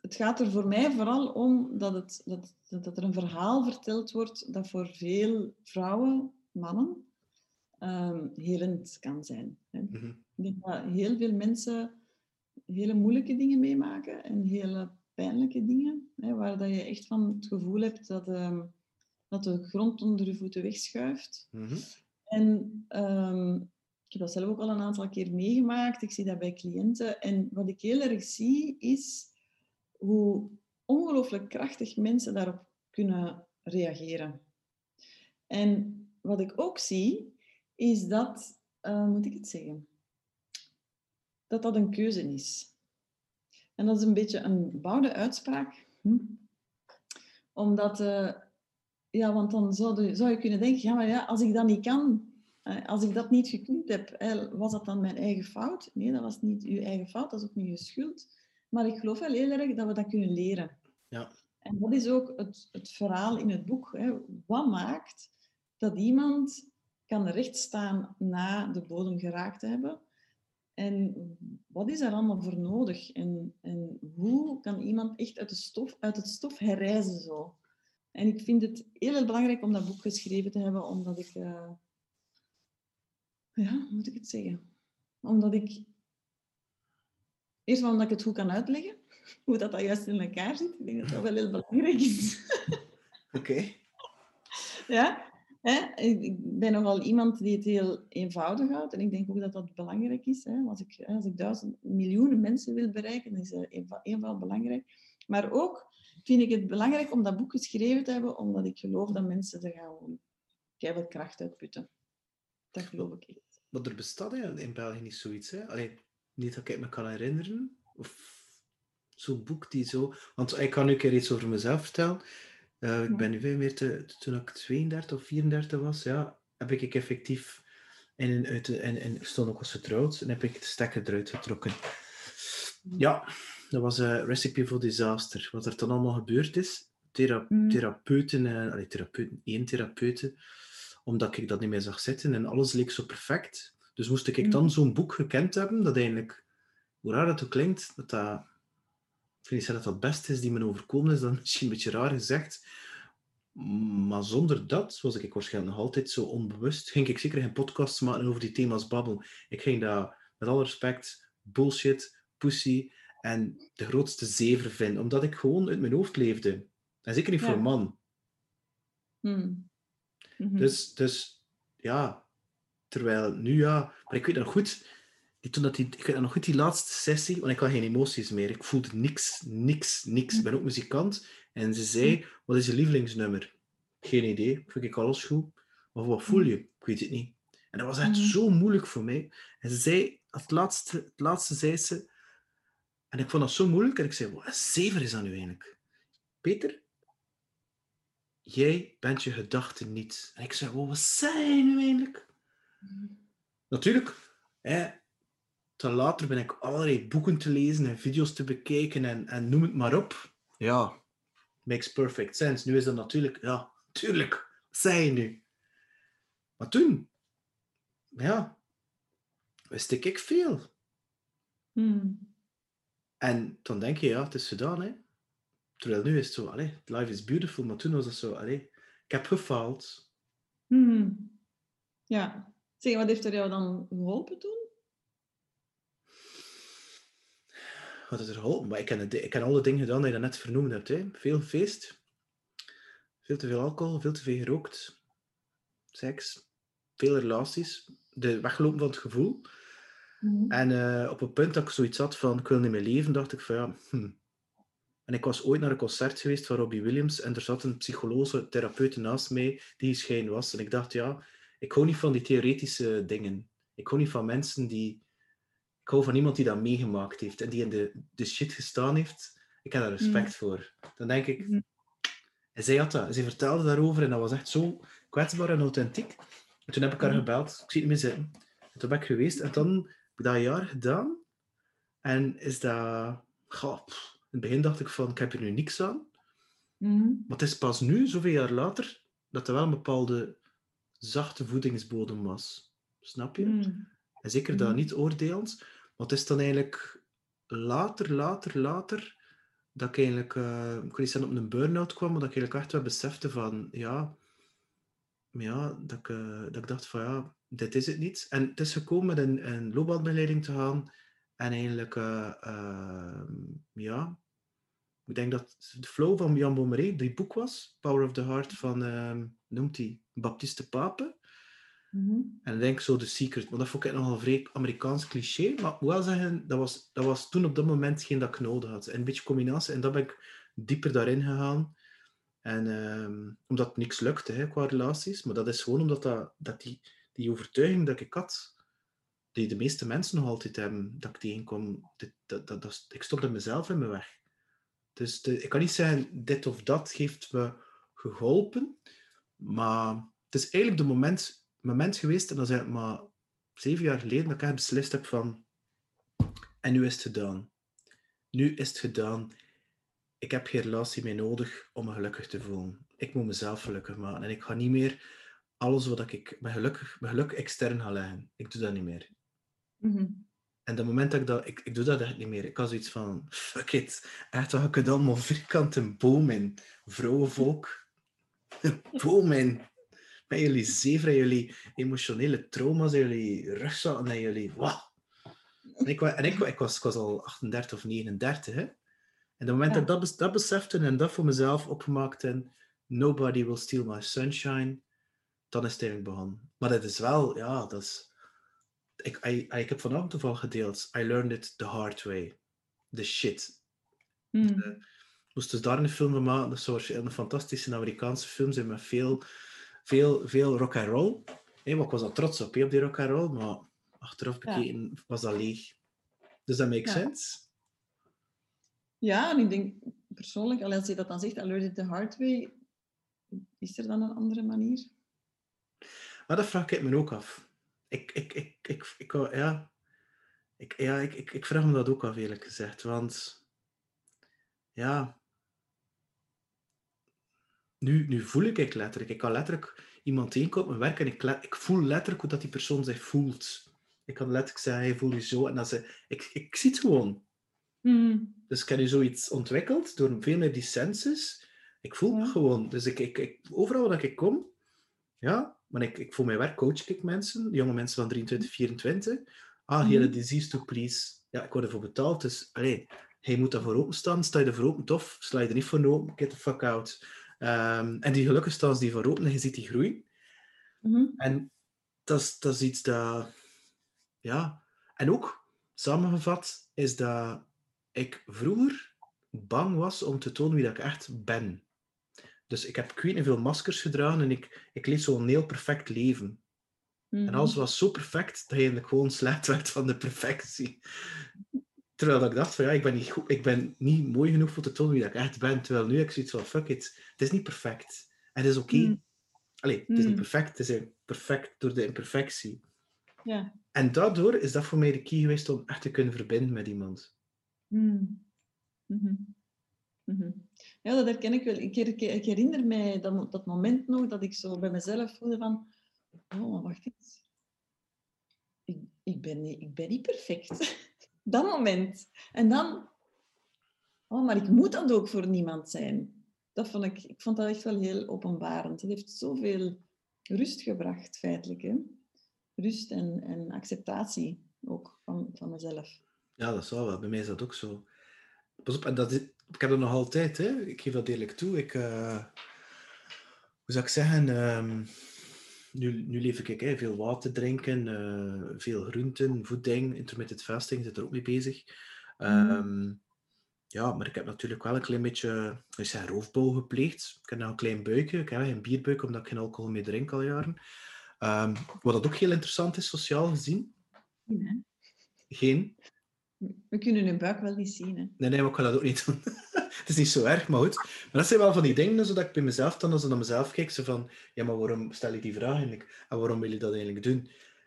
het gaat er voor mij vooral om dat, het, dat, dat er een verhaal verteld wordt dat voor veel vrouwen, mannen, ehm helend kan zijn. Hè. Mhm. Ik denk dat heel veel mensen hele moeilijke dingen meemaken en hele pijnlijke dingen, hè, waar dat je echt van het gevoel hebt dat, ehm, dat de grond onder je voeten wegschuift. Mhm. En ehm, ik heb dat zelf ook al een aantal keer meegemaakt. Ik zie dat bij cliënten. En wat ik heel erg zie, is hoe ongelooflijk krachtig mensen daarop kunnen reageren. En wat ik ook zie, is dat, uh, moet ik het zeggen, dat dat een keuze is. En dat is een beetje een bouwde uitspraak. Hm? Omdat, uh, ja, want dan zou, zou je kunnen denken, ja, maar ja, als ik dat niet kan, eh, als ik dat niet gekund heb, was dat dan mijn eigen fout? Nee, dat was niet uw eigen fout, dat is ook niet je schuld. Maar ik geloof wel heel erg dat we dat kunnen leren. Ja. En dat is ook het, het verhaal in het boek. Hè. Wat maakt dat iemand kan rechtstaan na de bodem geraakt te hebben? En wat is er allemaal voor nodig? En, en hoe kan iemand echt uit, de stof, uit het stof herrijzen zo? En ik vind het heel, heel belangrijk om dat boek geschreven te hebben, omdat ik... Uh, ja, hoe moet ik het zeggen? Omdat ik... Eerst omdat ik het goed kan uitleggen, hoe dat, dat juist in elkaar zit. Ik denk dat dat wel heel belangrijk is. Oké. Ja, Hè? Ik ben nogal iemand die het heel eenvoudig houdt. En ik denk ook dat dat belangrijk is. Hè? Als, ik, als ik duizend miljoenen mensen wil bereiken, dan is eenvoud belangrijk. Maar ook vind ik het belangrijk om dat boek geschreven te hebben, omdat ik geloof dat mensen er gaan keihard kracht uitputten. Dat geloof ik echt. Maar er bestaat in België niet zoiets. Hè? Niet dat ik me kan herinneren. Of zo'n boek die zo... Want ik kan nu een keer iets over mezelf vertellen. Uh, ik ben nu veel meer te, toen ik 32 of 34 was, ja, heb ik effectief en, uit en, en stond ook was getrouwd en heb ik de stekker eruit getrokken. Ja, dat was een recipe for disaster. Wat er dan allemaal gebeurd is, Thera mm. therapeuten, uh, allee, therapeuten, één therapeute, omdat ik dat niet meer zag zitten en alles leek zo perfect. Dus moest ik dan mm. zo'n boek gekend hebben, dat eigenlijk, hoe raar dat ook klinkt, dat dat ik vind niet dat dat het beste is die me overkomen is, dan misschien een beetje raar gezegd. Maar zonder dat was ik waarschijnlijk nog altijd zo onbewust. Ging ik zeker geen podcasts maken over die thema's babbel. Ik ging dat, met alle respect, bullshit, pussy en de grootste zever vinden. Omdat ik gewoon uit mijn hoofd leefde. En zeker niet voor een man. Hmm. Mhm. Dus, dus ja, terwijl nu ja, maar ik weet nog goed, toen dat die, ik weet nog goed die laatste sessie, want ik had geen emoties meer. Ik voelde niks, niks, niks. Ik ben ook muzikant. En ze zei, wat is je lievelingsnummer? Geen idee. Vind ik alles goed. Maar wat voel je? Ik weet het niet. En dat was echt zo moeilijk voor mij. En ze zei, het laatste, het laatste zei ze, en ik vond dat zo moeilijk. En ik zei, wat zever is dat nu eigenlijk? Peter, jij bent je gedachten niet. En ik zei, wat zijn nu eigenlijk? Natuurlijk, hè, dan later ben ik allerlei boeken te lezen en video's te bekijken en, en noem het maar op. Ja, makes perfect sense. Nu is dat natuurlijk, ja, tuurlijk, wat zei je nu? Maar toen, ja, wist ik veel. Hmm. En dan denk je, ja, het is gedaan, hè. Terwijl nu is het zo, allee, life is beautiful, maar toen was het zo, allee, ik heb gefaald. Hmm. Ja. Zeg, wat heeft er jou dan geholpen toen? wat is er geholpen? Maar ik heb, ik heb alle dingen gedaan die je net vernoemd hebt. Hè. Veel feest, veel te veel alcohol, veel te veel gerookt, seks, veel relaties, de weglopen van het gevoel. Mhm. En uh, op een punt dat ik zoiets had van, ik wil niet meer leven, dacht ik van ja, hm. En ik was ooit naar een concert geweest van Robbie Williams en er zat een psychologe therapeut naast mij die schijn was. En ik dacht, ja, ik hou niet van die theoretische dingen. Ik hou niet van mensen die ik hou van iemand die dat meegemaakt heeft en die in de, de shit gestaan heeft. Ik heb daar respect mm. voor. Dan denk ik, mm. en zij had dat, zij vertelde daarover en dat was echt zo kwetsbaar en authentiek. En toen heb ik haar mm. gebeld, ik zie het niet meer zitten. En toen ben ik geweest en dan heb ik dat jaar gedaan. En is dat, goh, in het begin dacht ik van, ik heb er nu niks aan. Mm. Maar het is pas nu, zoveel jaar later, dat er wel een bepaalde zachte voedingsbodem was. Snap je? En zeker dat niet oordelend. Wat is dan eigenlijk later, later, later, dat ik eigenlijk, uh, ik niet op een burn-out kwam, maar dat ik eigenlijk echt wel besefte van, ja, ja dat, ik, uh, dat ik dacht van, ja, dit is het niet. En het is gekomen met een, een loopbaanbegeleiding te gaan en eigenlijk, uh, ja, ik denk dat de flow van Jan Bommeré, die boek was, Power of the Heart van, noemt hij, Baptiste Pape. Mhm. En ik denk zo The Secret, want dat vond ik nogal een vrij Amerikaans cliché. Maar ik wel zeggen, dat was, dat was toen op dat moment geen dat ik nodig had. En een beetje combinatie. En dat ben ik dieper daarin gegaan. En ehm, omdat niks lukte hè, qua relaties. Maar dat is gewoon omdat dat, dat die, die overtuiging dat ik had, die de meeste mensen nog altijd hebben, dat ik tegenkom, dit, dat, dat, dat, ik stopte mezelf in mijn weg. Dus ik kan niet zeggen, dit of dat heeft me geholpen. Maar het is eigenlijk de moment, moment geweest, en dat is maar zeven jaar geleden, dat ik beslist heb van, en nu is het gedaan. Nu is het gedaan. Ik heb geen relatie meer nodig om me gelukkig te voelen. Ik moet mezelf gelukkig maken. En ik ga niet meer alles wat ik mijn geluk, mijn geluk extern ga leggen. Ik doe dat niet meer. Mhm. En het moment dat ik dat... Ik, ik doe dat echt niet meer. Ik had zoiets van... Fuck it. Echt, wat ik het allemaal vierkante boom in. Vrouwenvolk. boom in. Met jullie zeven, jullie emotionele trauma's, jullie rugzakken en jullie... Wow. En, ik, en ik, ik, was, ik was al 38 of 39, hè. En het moment Ja. dat ik dat, dat besefte en dat voor mezelf opgemaakt en nobody will steal my sunshine, dan is het eigenlijk begonnen. Maar dat is wel, ja, dat is... Ik, I, I- ik heb vanavond gedeeld, I learned it the hard way. The shit. Mhm. Moest dus daar een film van maken, dat zou een fantastische Amerikaanse film zijn met veel, veel, veel rock and roll. Maar ik was al trots op, hè, op die rock and roll, maar achteraf Ja. was dat leeg. Dus dat makes Ja. sense. Ja, en ik denk persoonlijk, al als je dat dan zegt, I learned it the hard way, is er dan een andere manier? Maar dat vraag ik me ook af. Ik, ik, ik, ik, ik, ja, ik, ja ik, ik, ik vraag me dat ook af, eerlijk gezegd. Want, ja, nu, nu voel ik het letterlijk. Ik kan letterlijk iemand tegenkomen op mijn werk en ik, ik voel letterlijk hoe dat die persoon zich voelt. Ik kan letterlijk zeggen, hij voelt je zo. En dat ze, ik, ik zie het gewoon. Mhm. Dus ik heb nu zoiets ontwikkeld door veel meer die senses. Ik voel het gewoon. Dus ik, ik, ik, overal waar ik kom, ja, maar ik, ik voor mijn werk coach ik mensen, jonge mensen van 23, 24. Ah, hier Mhm. een disease to please. Ja, ik word ervoor betaald, dus allee, hij moet daarvoor openstaan. Sta je ervoor open, tof. Sla je er niet voor open, get the fuck out. Ehm, en die gelukkig staan die voor open en je ziet die groei. Mhm. En dat is, dat is iets dat... Ja. En ook, samengevat, is dat ik vroeger bang was om te tonen wie dat ik echt ben. Dus ik heb ik weet niet veel maskers gedragen en ik, ik leed zo'n heel perfect leven. En Mhm. alles was zo perfect dat je eigenlijk gewoon slecht werd van de perfectie. Terwijl dat ik dacht van ja, ik ben niet, goed, ik ben niet mooi genoeg voor te tonen wie ik echt ben. Terwijl nu ik zoiets van fuck it, het is niet perfect. En het is oké. Mm. Allee, het is niet Mm. perfect, het is perfect door de imperfectie. Ja. En daardoor is dat voor mij de key geweest om echt te kunnen verbinden met iemand. Mhm. Mhm. Mhm. Ja, dat herken ik wel. Ik, her- ik herinner mij dat, dat moment nog dat ik zo bij mezelf voelde van... Oh, wacht eens. Ik, ik, ben, niet, ik ben niet perfect. dat moment. En dan... Oh, maar ik moet dat ook voor niemand zijn. Dat vond ik, ik vond dat echt wel heel openbarend. Het heeft zoveel rust gebracht, feitelijk. Hè? Rust en, en acceptatie ook van, van mezelf. Ja, dat zal wel. Bij mij is dat ook zo. Pas op, en dat is, ik heb dat nog altijd, hè. ik geef dat eerlijk toe. Ik, eh, hoe zou ik zeggen, ehm, nu, nu leef ik hè, veel water drinken, eh, veel groenten, voeding, intermittent fasting, zit er ook mee bezig. Ehm, Ja, maar ik heb natuurlijk wel een klein beetje, zeg, roofbouw gepleegd. Ik heb nou een klein buikje, ik heb een bierbuik omdat ik geen alcohol meer drink al jaren. Ehm, wat dat ook heel interessant is, sociaal gezien. Geen We kunnen hun buik wel niet zien. Hè? Nee, nee, maar ik ga dat ook niet doen. het is niet zo erg, maar goed. Maar dat zijn wel van die dingen, zodat ik bij mezelf dan, als ik naar mezelf kijk, zo van, ja, maar waarom stel je die vraag eigenlijk? En waarom wil je dat eigenlijk doen?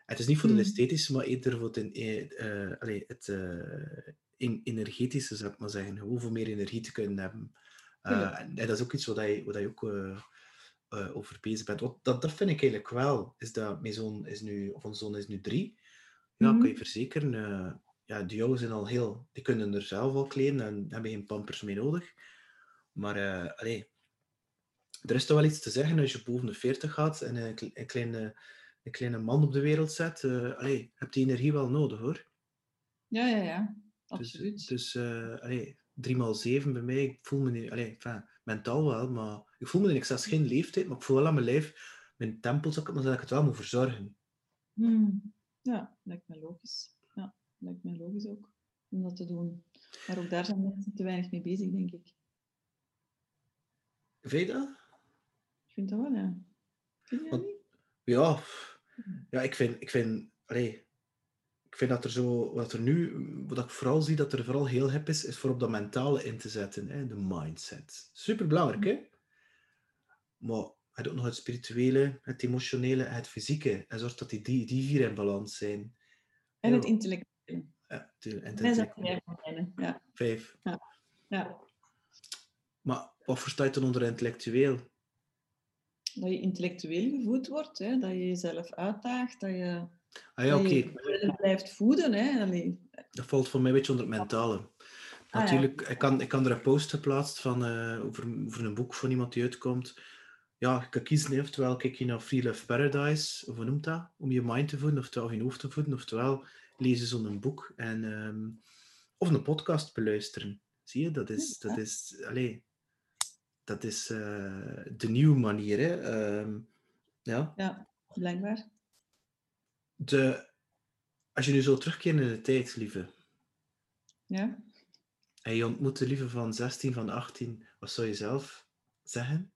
En het is niet voor de Hmm. esthetische, maar eerder voor het, eh, eh, allee, het eh, in- energetische, zou ik maar zeggen. Gewoon voor meer energie te kunnen hebben. En, en dat is ook iets waar je, waar je ook over bezig bent. Dat, dat vind ik eigenlijk wel, is dat mijn zoon is nu, of onze zoon is nu drie. Mhm. kan je verzekeren. Ja, die jongens zijn al heel... Die kunnen er zelf al kleden en hebben geen pampers meer nodig. Maar, allee, er is toch wel iets te zeggen als je boven de 40 gaat en een, een, kleine, een kleine man op de wereld zet. eh allee, je hebt die energie wel nodig, hoor. Ja, ja, ja. Dus, Absoluut. dus eh allee, 3 x 7 bij mij, ik voel me niet... Allee, enfin, mentaal wel, maar... Ik voel me, ik zelfs geen leeftijd, maar ik voel wel aan mijn lijf, mijn tempels, dat ik het wel moet verzorgen. Hmm. Ja, lijkt me logisch. Lijkt me logisch ook om dat te doen. Maar ook daar zijn mensen te weinig mee bezig, denk ik. Dat? Ik vind dat wel, ja. Vind je dat niet? Ja, ik vind, ik vind, allee, ik vind dat er zo, wat er nu, wat ik vooral zie dat er vooral heel hip is, is voor op dat mentale in te zetten, hè, de mindset. Super belangrijk, hè? Maar het ook nog het spirituele, het emotionele en het fysieke. En zorg dat die, die, die vier in balans zijn. En het Ja. intellectuele. Ja, tuurlijk. En Ja, Vijf. ja. Maar wat versta je dan onder intellectueel? Dat je intellectueel gevoed wordt, hè? dat je jezelf uitdaagt, dat je, Ah ja, dat je blijft voeden. Hè? Allee, Dat valt voor mij een beetje onder het mentale. Ah, ja. Natuurlijk, ik, kan, ik kan er een post geplaatst van, eh, over, over een boek van iemand die uitkomt. Ja, je kan kiezen, oftewel kijk je naar Free Love Paradise, of hoe noemt dat? Om je mind te voeden, oftewel of je hoofd te voeden, oftewel lezen zo'n boek en, ehm, of een podcast beluisteren. Zie je, dat is, dat is, allee, dat is eh, de nieuwe manier. Hè? Ehm, ja. ja, blijkbaar. de, als je nu zo terugkeert in de tijd, lieve, Ja. en je ontmoet de lieve van 16, van 18, wat zou je zelf zeggen?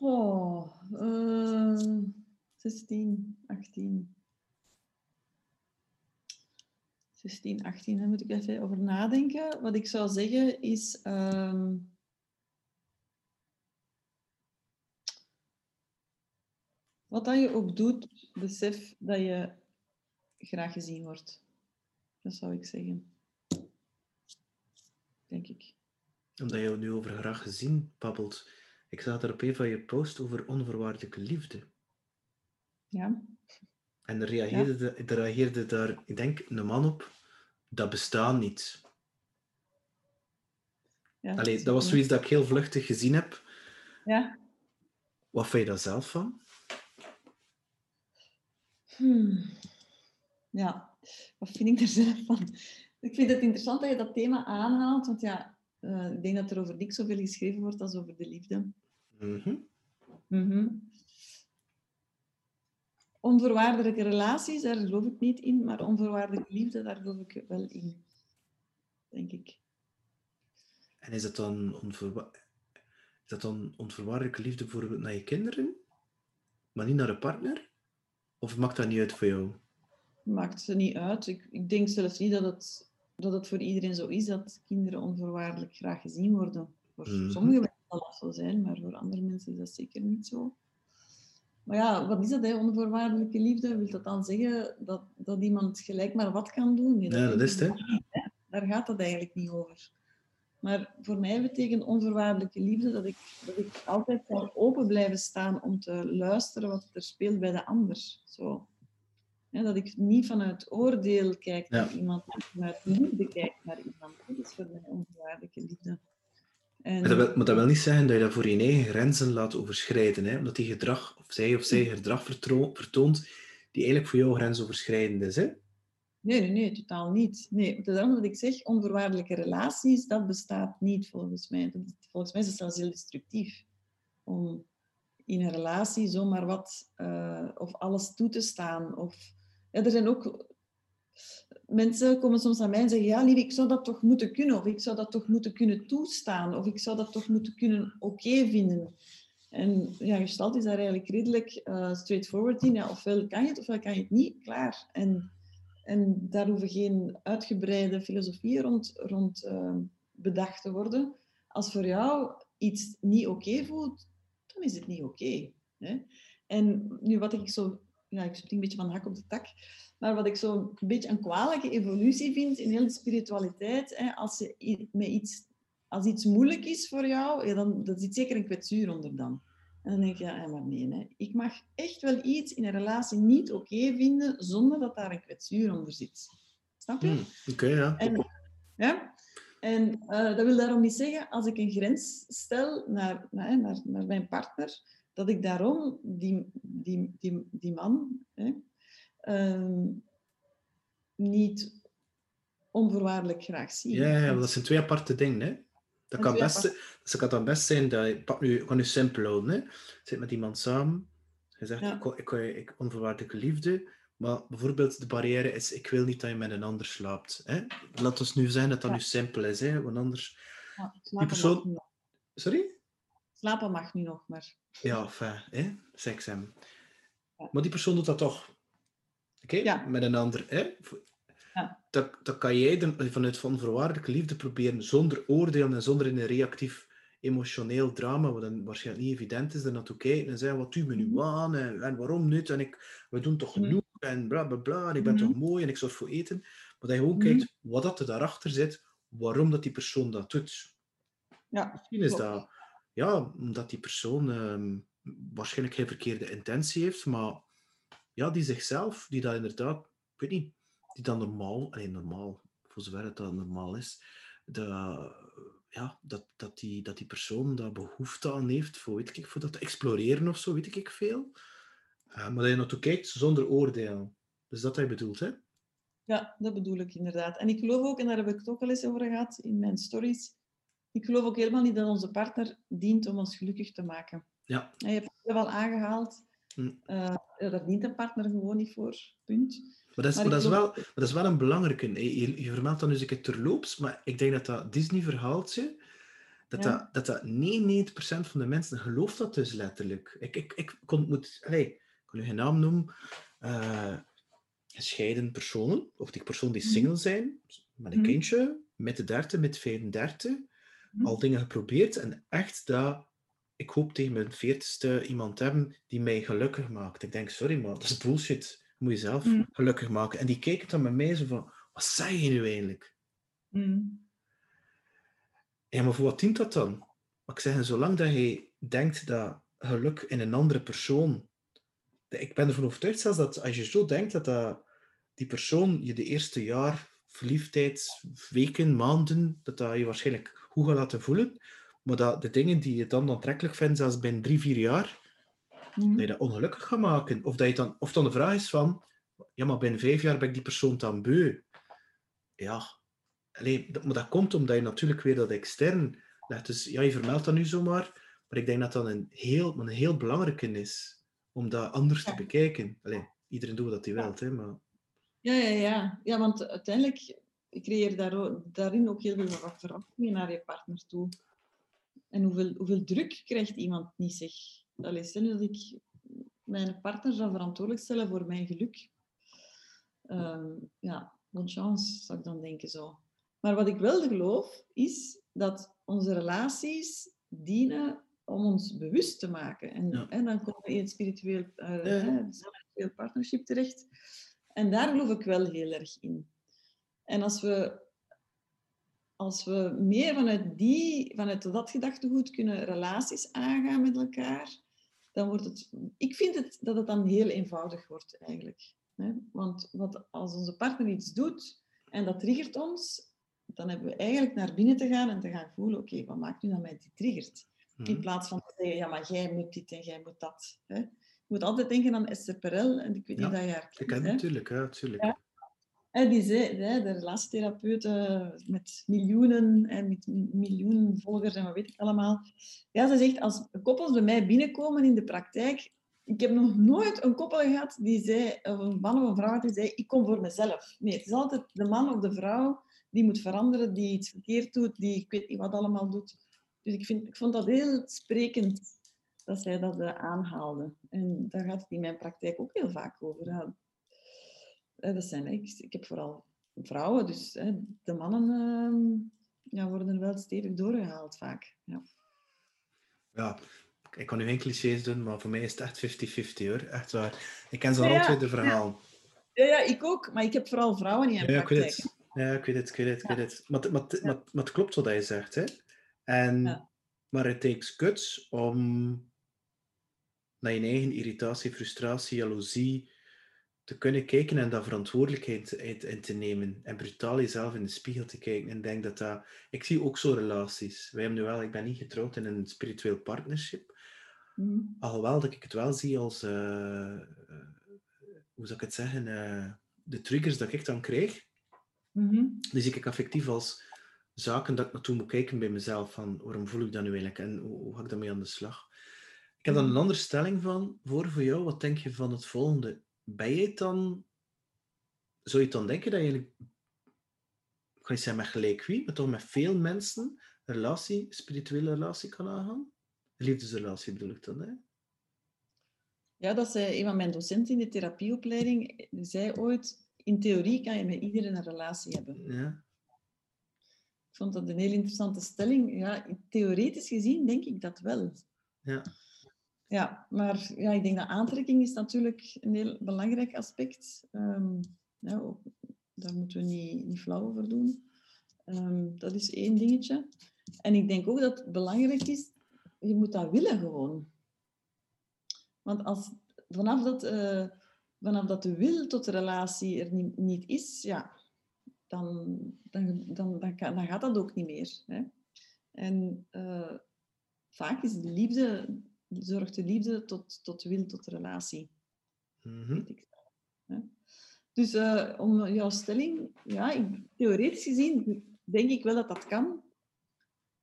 Oh, eh, 16, 18. 16, 18, daar moet ik even over nadenken. Wat ik zou zeggen is. ehm, wat dat je ook doet, besef dat je graag gezien wordt. Dat zou ik zeggen. Denk ik. Omdat je nu over graag gezien babbelt. Ik zag er op een van je post over onvoorwaardelijke liefde. Ja. En er reageerde, de- er reageerde daar, ik denk, een man op. Dat bestaat niet. ja Allee, dat was zoiets dat ik heel vluchtig gezien heb. Ja. Wat vind je daar zelf van? Hmm. Ja, wat vind ik er zelf van? Ik vind het interessant dat je dat thema aanhaalt, want ja, eh, ik denk dat er over niks zoveel geschreven wordt als over de liefde. Mhm. Mhm. Onvoorwaardelijke relaties, daar geloof ik niet in, maar onvoorwaardelijke liefde, daar geloof ik wel in. Denk ik. En is dat dan, onvoorwa- is dat dan onvoorwaardelijke liefde bijvoorbeeld naar je kinderen, maar niet naar een partner? Of maakt dat niet uit voor jou? Maakt ze niet uit. Ik, ik denk zelfs niet dat het, dat het voor iedereen zo is dat kinderen onvoorwaardelijk graag gezien worden. Voor Mhm. sommige mensen zal dat zo zijn, maar voor andere mensen is dat zeker niet zo. Maar ja, wat is dat, hè? onvoorwaardelijke liefde? Wil dat dan zeggen dat, dat iemand gelijk maar wat kan doen? Nee, Ja, dat is het, hè. Daar gaat het eigenlijk niet over. Maar voor mij betekent onvoorwaardelijke liefde dat ik, dat ik altijd zal open blijven staan om te luisteren wat er speelt bij de ander. Zo. Ja, dat ik niet vanuit oordeel kijk naar Ja. iemand, maar vanuit liefde kijk naar iemand. Dat is voor mij onvoorwaardelijke liefde. En, Maar dat, wil, maar dat wil niet zeggen dat je dat voor je eigen grenzen laat overschrijden. Hè? Omdat die gedrag, of zij of zij gedrag vertoont, die eigenlijk voor jou grensoverschrijdend is. Hè? Nee, nee, nee, totaal niet. Nee, het is daarom dat ik zeg, onvoorwaardelijke relaties, dat bestaat niet volgens mij. Dat, volgens mij is het zelfs heel destructief. Om in een relatie zomaar wat eh, of alles toe te staan. Of, ja, er zijn ook... Mensen komen soms aan mij en zeggen, ja lief, ik zou dat toch moeten kunnen. Of ik zou dat toch moeten kunnen toestaan. Of ik zou dat toch moeten kunnen oké vinden. En ja, gestalt is daar eigenlijk redelijk eh, straightforward in. Ja, ofwel kan je het, ofwel kan je het niet. Klaar. En en daar hoeven geen uitgebreide filosofieën rond, rond eh, bedacht te worden. Als voor jou iets niet oké voelt, dan is het niet oké. en nu wat ik zo... Ja, ik spring een beetje van hak op de tak. Maar wat ik zo een beetje een kwalijke evolutie vind in heel de spiritualiteit, hè, als, je met iets, als iets moeilijk is voor jou, ja, dan dat zit zeker een kwetsuur onder dan. En dan denk je, ja, maar nee, hè. ik mag echt wel iets in een relatie niet oké vinden zonder dat daar een kwetsuur onder zit. Snap je? Hmm, Oké, ja. En, ja? en eh, dat wil daarom niet zeggen, als ik een grens stel naar, naar, naar, naar mijn partner, dat ik daarom die, die, die, die man hè, ehm, niet onvoorwaardelijk graag zie. Ja, ja, want dat zijn twee aparte dingen. Hè? Dat kan, best, dat kan dan best zijn dat je, pak nu, ga nu simpel houden. Hè? Zit met iemand samen, je zegt Ja. ik, ik, ik, onvoorwaardelijke liefde, maar bijvoorbeeld de barrière is ik wil niet dat je met een ander slaapt. Hè? Laat ons nu zijn dat dat Ja. nu simpel is, hè? want anders... Ja, slapen persoon-. Sorry? Slapen mag nu nog, maar... Ja, fijn, hè? seks hebben. Maar die persoon doet dat toch. Oké? Ja. Met een ander. Hè? Ja. Dat, dat kan jij dan vanuit van voorwaardelijke liefde proberen zonder oordeel en zonder in een reactief emotioneel drama, wat dan waarschijnlijk niet evident is, er naartoe kijken en zeggen, wat doe me nu Mhm. aan en, en waarom niet? En ik, we doen toch Mhm. genoeg en bla bla bla, en ik ben Mhm. toch mooi en ik zorg voor eten. Maar dat je gewoon Mhm. kijkt wat dat er daarachter zit, waarom dat die persoon dat doet. Ja, Misschien is dat, ja, omdat die persoon ehm, waarschijnlijk geen verkeerde intentie heeft, maar ja, die zichzelf, die dat inderdaad, ik weet niet, die dat normaal, alleen normaal, voor zover het dat normaal is, dat, ja, dat, dat, die, dat die persoon daar behoefte aan heeft voor, weet ik, voor dat te exploreren of zo, weet ik veel. Eh, maar dat je naartoe kijkt zonder oordeel. Dus dat hij bedoelt, hè? Ja, dat bedoel ik inderdaad. En ik geloof ook, en daar heb ik het ook al eens over gehad in mijn stories, ik geloof ook helemaal niet dat onze partner dient om ons gelukkig te maken. Ja. Je hebt het wel aangehaald. Hm. Eh, ja, daar dient een partner gewoon niet voor. Punt. Maar dat is, Maar dat is, wel, maar dat is wel een belangrijke. Je, je, je vermeldt dan dus ik het terloops, maar ik denk dat dat Disney-verhaaltje, dat, Ja. dat, dat dat 99% van de mensen gelooft dat dus letterlijk. Ik, ik, ik kon, moet, allez, ik nu geen naam noemen, eh, gescheiden personen, of die personen die Mhm. single zijn, met een Mhm. kindje, met de 30, met 35, Mhm. Al dingen geprobeerd en echt dat ik hoop tegen mijn 40ste iemand te hebben die mij gelukkig maakt. Ik denk, sorry, maar dat is bullshit. Je moet jezelf Mhm. gelukkig maken. En die kijken dan met mij zo van, wat zeg je nu eigenlijk? Hm. Ja, maar voor wat dient dat dan? Maar ik zeg, zolang dat je denkt dat geluk in een andere persoon... Ik ben ervan overtuigd zelfs dat als je zo denkt dat, dat die persoon je de eerste jaar, verliefdheid, weken, maanden, dat dat je waarschijnlijk goed gaat laten voelen, maar dat de dingen die je dan aantrekkelijk vindt, zelfs binnen drie, vier jaar, Hm. dat je dat ongelukkig gaat maken. Of, dat je dan, of dan de vraag is van, ja, maar binnen vijf jaar ben ik die persoon dan beu. Ja, Allee, dat- maar dat komt omdat je natuurlijk weer dat extern legt. Dus ja, je vermeldt dat nu zomaar, maar ik denk dat dat een heel, een heel belangrijke is, om dat anders te Ja. bekijken. Iedereen doet wat hij wil, hè, maar... Ja, ja, ja. ja, want uiteindelijk creëer daar daarin ook heel veel ver- verwachtingen naar je partner toe. En hoeveel, hoeveel druk krijgt iemand niet zich? Allee, stel dat ik mijn partner zou verantwoordelijk stellen voor mijn geluk. Ehm, ja, bonne chance, zou ik dan denken zo. Maar wat ik wel geloof, is dat onze relaties dienen om ons bewust te maken. En, Ja. en dan komen we in het spiritueel, eh, Ja. het spiritueel partnership terecht. En daar geloof ik wel heel erg in. En als we, als we meer vanuit, die, vanuit dat gedachtegoed kunnen relaties aangaan met elkaar, dan wordt het... Ik vind het, dat het dan heel eenvoudig wordt, eigenlijk. Want wat, als onze partner iets doet en dat triggert ons, dan hebben we eigenlijk naar binnen te gaan en te gaan voelen, oké, wat maakt nu dat mij dit triggert? In Mhm. plaats van te zeggen, ja, maar jij moet dit en jij moet dat. Hè? Je moet altijd denken aan Esther Perel, en ik weet Ja, niet dat je haar Ik kent. ken hè. natuurlijk, hè, natuurlijk. Ja. Die zei, de relatietherapeut eh, met miljoenen en met mi- miljoenen volgers en wat weet ik allemaal. Ja, ze zegt, als koppels bij mij binnenkomen in de praktijk, ik heb nog nooit een koppel gehad die zei, een man of een vrouw die zei, ik kom voor mezelf. Nee, het is altijd de man of de vrouw die moet veranderen, die iets verkeerd doet, die ik weet niet wat allemaal doet. Dus ik, vind, ik vond dat heel sprekend dat zij dat eh, aanhaalde. En daar gaat het in mijn praktijk ook heel vaak over. Eh, dat zijn, ik, ik heb vooral vrouwen, dus hè, de mannen ehm, ja, worden er wel stevig doorgehaald vaak. Ja. Ja, ik kan nu geen clichés doen, maar voor mij is het echt 50-50 hoor. Echt waar. Ik ken ze Ja, al ja, twee de verhaal. Ja, ja, ik ook, maar ik heb vooral vrouwen in mijn Ja, ik weet praktijk. het. Ja, ik weet het, ik weet het, ik weet het. Maar, maar, maar, het- maar het klopt wat hij zegt, hè. En. Maar het takes guts om naar je eigen irritatie, frustratie, jaloezie te kunnen kijken en daar verantwoordelijkheid in- te nemen. En brutaal jezelf in de spiegel te kijken. En denk dat dat... Ik zie ook zo relaties. Wij hebben nu wel... Ik ben niet getrouwd in een spiritueel partnership. Mhm. Alhoewel dat ik het wel zie als... eh, eh, hoe zou ik het zeggen? eh, de triggers dat ik dan krijg, Mhm. die zie ik effectief als zaken dat ik naartoe moet kijken bij mezelf. Van waarom voel ik dat nu eigenlijk en hoe, hoe ga ik daarmee aan de slag? Ik heb dan een andere stelling van voor voor jou. Wat denk je van het volgende? Ben je het dan... Zou je het dan denken dat je ga niet zeggen met gelijk wie, maar toch met veel mensen een relatie, spirituele relatie kan aangaan? Is liefdesrelatie bedoel ik dan, hè? Ja, dat zei een van mijn docenten in de therapieopleiding. Die zei ooit, in theorie kan je met iedereen een relatie hebben. Ja. Ik vond dat een heel interessante stelling. Ja, theoretisch gezien denk ik dat wel. Ja. Ja, maar ja, ik denk dat aantrekking is natuurlijk een heel belangrijk aspect. Ook, daar moeten we niet, flauw over doen. Um, dat is één dingetje. En ik denk ook dat het belangrijk is, je moet dat willen gewoon. Want als, vanaf, dat, uh, vanaf dat de wil tot de relatie er niet, niet is, ja, dan, dan, dan, dan, dan, gaat dat ook niet meer. Hè? En uh, vaak is de liefde, zorgt de liefde tot, tot wil, tot relatie. Mm -hmm. Dus uh, om jouw stelling, ja, ik, theoretisch gezien denk ik wel dat dat kan.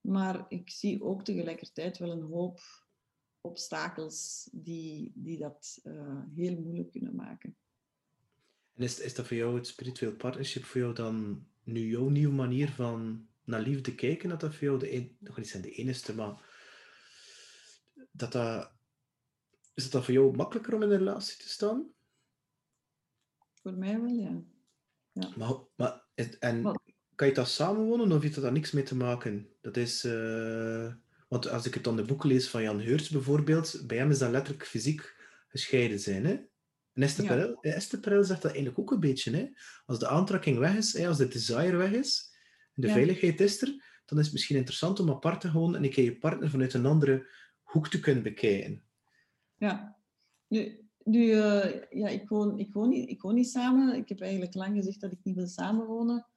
Maar ik zie ook tegelijkertijd wel een hoop obstakels die, die dat uh, heel moeilijk kunnen maken. En is, is dat voor jou het spiritueel partnership voor jou dan nu jouw nieuwe manier van naar liefde kijken? Dat dat voor jou de, nog niet zijn de enige, maar dat dat, is het dan voor jou makkelijker om in een relatie te staan? Voor mij wel, ja. ja. Maar, maar en Wat? kan je dat samenwonen of heeft dat daar niks mee te maken? Dat is... Uh, want als ik het dan de boeken lees van Jan Heurts bijvoorbeeld, bij hem is dat letterlijk fysiek gescheiden zijn. Hè? En Esther, ja. Perel, Esther Perel zegt dat eigenlijk ook een beetje. Hè? Als de aantrekking weg is, hè, als de desire weg is, en de ja. veiligheid is er, dan is het misschien interessant om apart te gaan en ik je partner vanuit een andere hoek te kunnen bekijken. Ja, nu, nu uh, ja, ik, woon, ik, woon niet, ik woon niet samen. Ik heb eigenlijk lang gezegd dat ik niet wil samenwonen.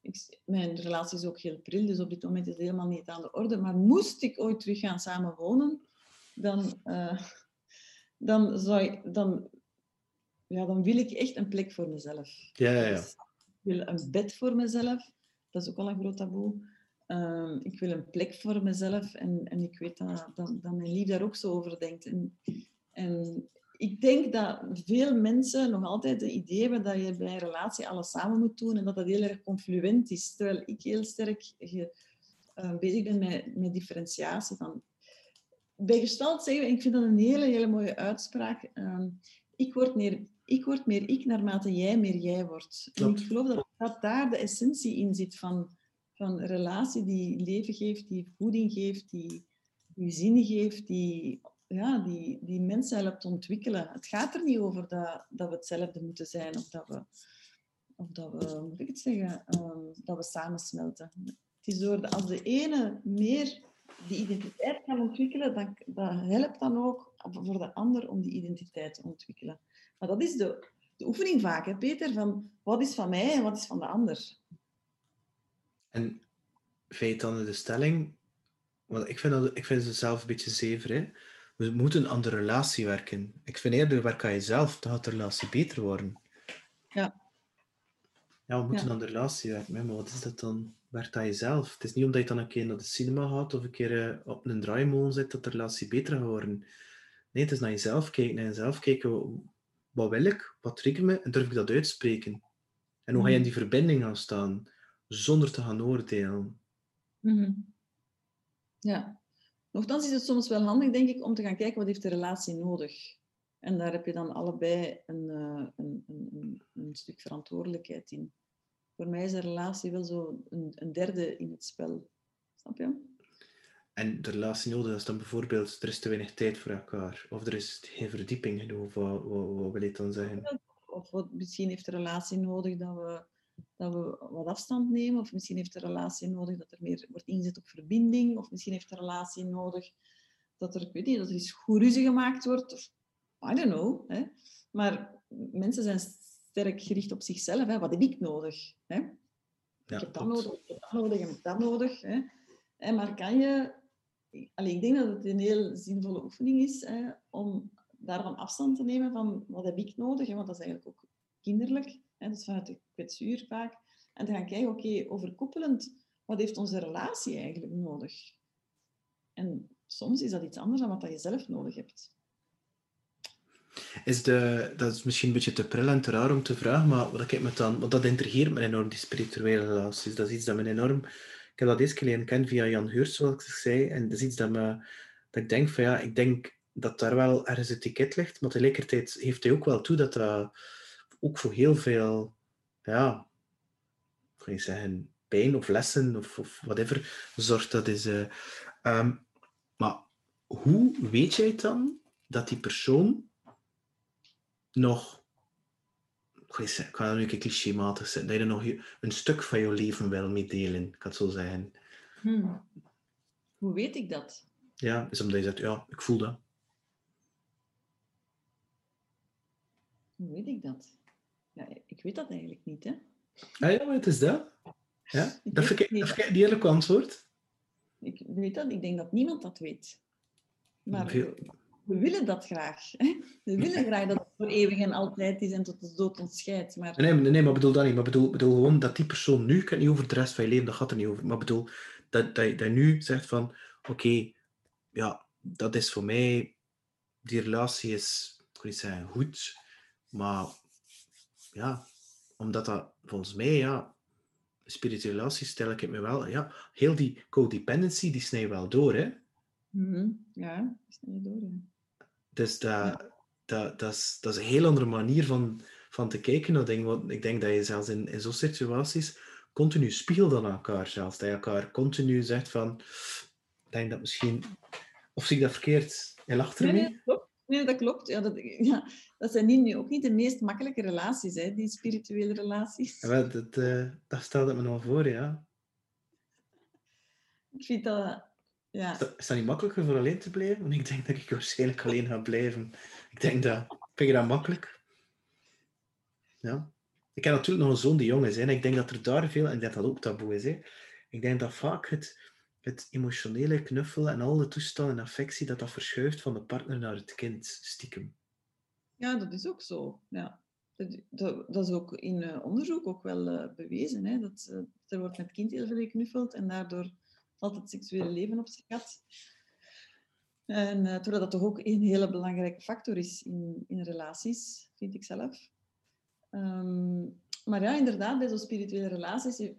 Ik, mijn relatie is ook heel pril, dus op dit moment is het helemaal niet aan de orde. Maar moest ik ooit terug gaan samenwonen, dan, uh, dan, zou ik, dan, ja, dan wil ik echt een plek voor mezelf. Ja, ja, ja. Dus ik wil een bed voor mezelf. Dat is ook al een groot taboe. Um, ik wil een plek voor mezelf en, en ik weet dat, dat, dat mijn lief daar ook zo over denkt. En, en ik denk dat veel mensen nog altijd het idee hebben dat je bij een relatie alles samen moet doen en dat dat heel erg confluent is. Terwijl ik heel sterk ge, uh, bezig ben met, met differentiatie. Van, bij gestalt zeggen we, ik vind dat een hele, hele mooie uitspraak. Uh, ik, word meer, ik word meer ik naarmate jij meer jij wordt. En ik geloof dat, dat daar de essentie in zit van, van een relatie die leven geeft, die voeding geeft, die, die zin geeft, die ja, die, die mensen helpt ontwikkelen. Het gaat er niet over dat, dat we hetzelfde moeten zijn of dat we, of dat we moet ik het zeggen, um, dat we samensmelten. Het is door als de ene meer die identiteit kan ontwikkelen, dan, dat helpt dan ook voor de ander om die identiteit te ontwikkelen. Maar dat is de, de oefening vaak, hè, Peter, van wat is van mij en wat is van de ander. En feit dan de stelling, want ik vind, dat, ik vind ze zelf een beetje zever, hè? we moeten aan de relatie werken. Ik vind eerder werk aan jezelf, dan gaat de relatie beter worden. Ja. Ja, we moeten ja. aan de relatie werken, maar wat is dat dan? Werk aan jezelf. Het is niet omdat je dan een keer naar de cinema gaat of een keer uh, op een draaimolen zit dat de relatie beter gaat worden. Nee, het is naar jezelf kijken. Naar jezelf kijken, wat wil ik? Wat triggert me? En durf ik dat uitspreken? En hoe ga je in die verbinding gaan staan? Zonder te gaan oordelen. Mm -hmm. Ja. Nochtans is het soms wel handig, denk ik, om te gaan kijken wat heeft de relatie nodig. En daar heb je dan allebei een, uh, een, een, een, stuk verantwoordelijkheid in. Voor mij is een relatie wel zo een, een derde in het spel. Snap je? En de relatie nodig is dan bijvoorbeeld, er is te weinig tijd voor elkaar. Of er is geen verdieping genoeg. Wat, wat, wat wil je dan zeggen? Of wat, misschien heeft de relatie nodig dat we dat we wat afstand nemen. Of misschien heeft de relatie nodig dat er meer wordt ingezet op verbinding. Of misschien heeft de relatie nodig dat er, ik weet niet, dat er eens goed ruzie gemaakt wordt. Of, I don't know. Hè. Maar mensen zijn sterk gericht op zichzelf. Hè. Wat heb ik nodig? Hè? Ja, ik heb dat nodig, ik heb dat nodig, ik heb dat nodig. Hè. En maar kan je... Allee, ik denk dat het een heel zinvolle oefening is hè, om daarvan afstand te nemen van wat heb ik nodig, hè, want dat is eigenlijk ook kinderlijk. Hè, dus vanuit de kwetsuur vaak. En te gaan kijken, oké, overkoepelend, wat heeft onze relatie eigenlijk nodig? En soms is dat iets anders dan wat je zelf nodig hebt. Is de, dat is misschien een beetje te pril en te raar om te vragen, maar wat ik me dan, want dat intrigeert me enorm, die spirituele relaties. Dat is iets dat me enorm, ik heb dat eerst leren kennen via Jan Heurs, zoals ik zei, en dat is iets dat me, dat ik denk van ja, ik denk dat daar wel ergens het ticket ligt, maar tegelijkertijd heeft hij ook wel toe dat dat ook voor heel veel, ja, kan je zeggen, pijn of lessen of, of whatever zorgt. Dat is, uh, um, maar hoe weet jij dan dat die persoon nog ik ga dat nu een keer clichématig zijn, dat je nog een stuk van je leven wil meedelen, kan het zo zeggen. Hmm. Hoe weet ik dat? Ja, is omdat je zegt, ja, ik voel dat. Hoe weet ik dat? Ja, ik weet dat eigenlijk niet, hè? Ah ja, wat is dat? Ja? dat vind ik, vind eerlijk antwoord. Ik weet dat, ik denk dat niemand dat weet. Maar we willen dat graag. Hè? We willen graag dat het voor eeuwig en altijd is en tot de dood ons scheidt. Maar... Nee, nee, maar bedoel dat niet. Maar bedoel, bedoel gewoon dat die persoon nu, ik kan niet over de rest van je leven, dat gaat er niet over. Maar bedoel, dat, dat, dat nu zegt van, oké, ja, dat is voor mij, die relatie is, ik wil niet zeggen goed, maar ja, omdat dat volgens mij, ja, spirituele relatie stel ik het me wel, ja, heel die codependency, die snijdt wel door, hè. Mm -hmm. Ja, snijdt door, ja. Dus dat, dat, dat, is, dat is een heel andere manier van, van te kijken naar dingen. Want ik denk dat je zelfs in, in zo'n situaties continu spiegelt aan elkaar zelfs. Dat je elkaar continu zegt van... Ik denk dat misschien... Of zie ik dat verkeerd? Je lacht er nee, nee, dat klopt. Ja, dat, ja, dat zijn niet, ook niet de meest makkelijke relaties, hè, die spirituele relaties. Ja, dat, uh, dat stelde me nog voor, ja. Ik vind dat ja. Is dat niet makkelijker voor alleen te blijven? Want ik denk dat ik waarschijnlijk alleen ga blijven. Ik denk dat... Vind je dat makkelijk? Ja. Ik heb natuurlijk nog een zoon die jong is. Hè, en ik denk dat er daar veel... En dat dat ook taboe is. Hè. Ik denk dat vaak het, het emotionele knuffelen en al de toestanden en affectie, dat dat verschuift van de partner naar het kind, stiekem. Ja, dat is ook zo. Ja. Dat, dat, dat is ook in uh, onderzoek ook wel uh, bewezen. Hè? Dat, uh, er wordt met kind heel veel geknuffeld en daardoor valt het seksuele leven op zijn gat. En uh, terwijl dat toch ook een hele belangrijke factor is in, in relaties, vind ik zelf. Um, maar ja, inderdaad, bij zo'n spirituele relaties,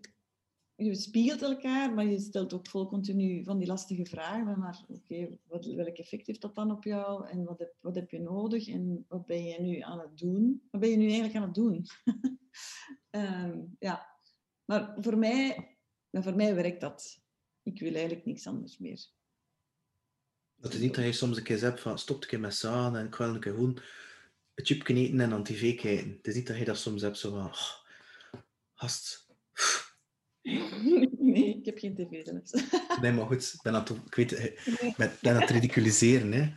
je, spiegelt elkaar, maar je stelt ook vol continu van die lastige vragen. Maar oké, welk effect heeft dat dan op jou? En wat heb, wat heb je nodig? En wat ben je nu aan het doen? Wat ben je nu eigenlijk aan het doen? um, ja, maar voor mij, voor mij werkt dat ik wil eigenlijk niks anders meer. Dat is niet dat je soms een keer hebt van stop een keer met saan en ik een keer gewoon het chipje eten en aan tv kijken. Het is niet dat je dat soms hebt zo van hast. Nee, ik heb geen tv zelfs. Nee, maar goed, ben het, ik weet, ik ben, het ridiculiseren. Hè?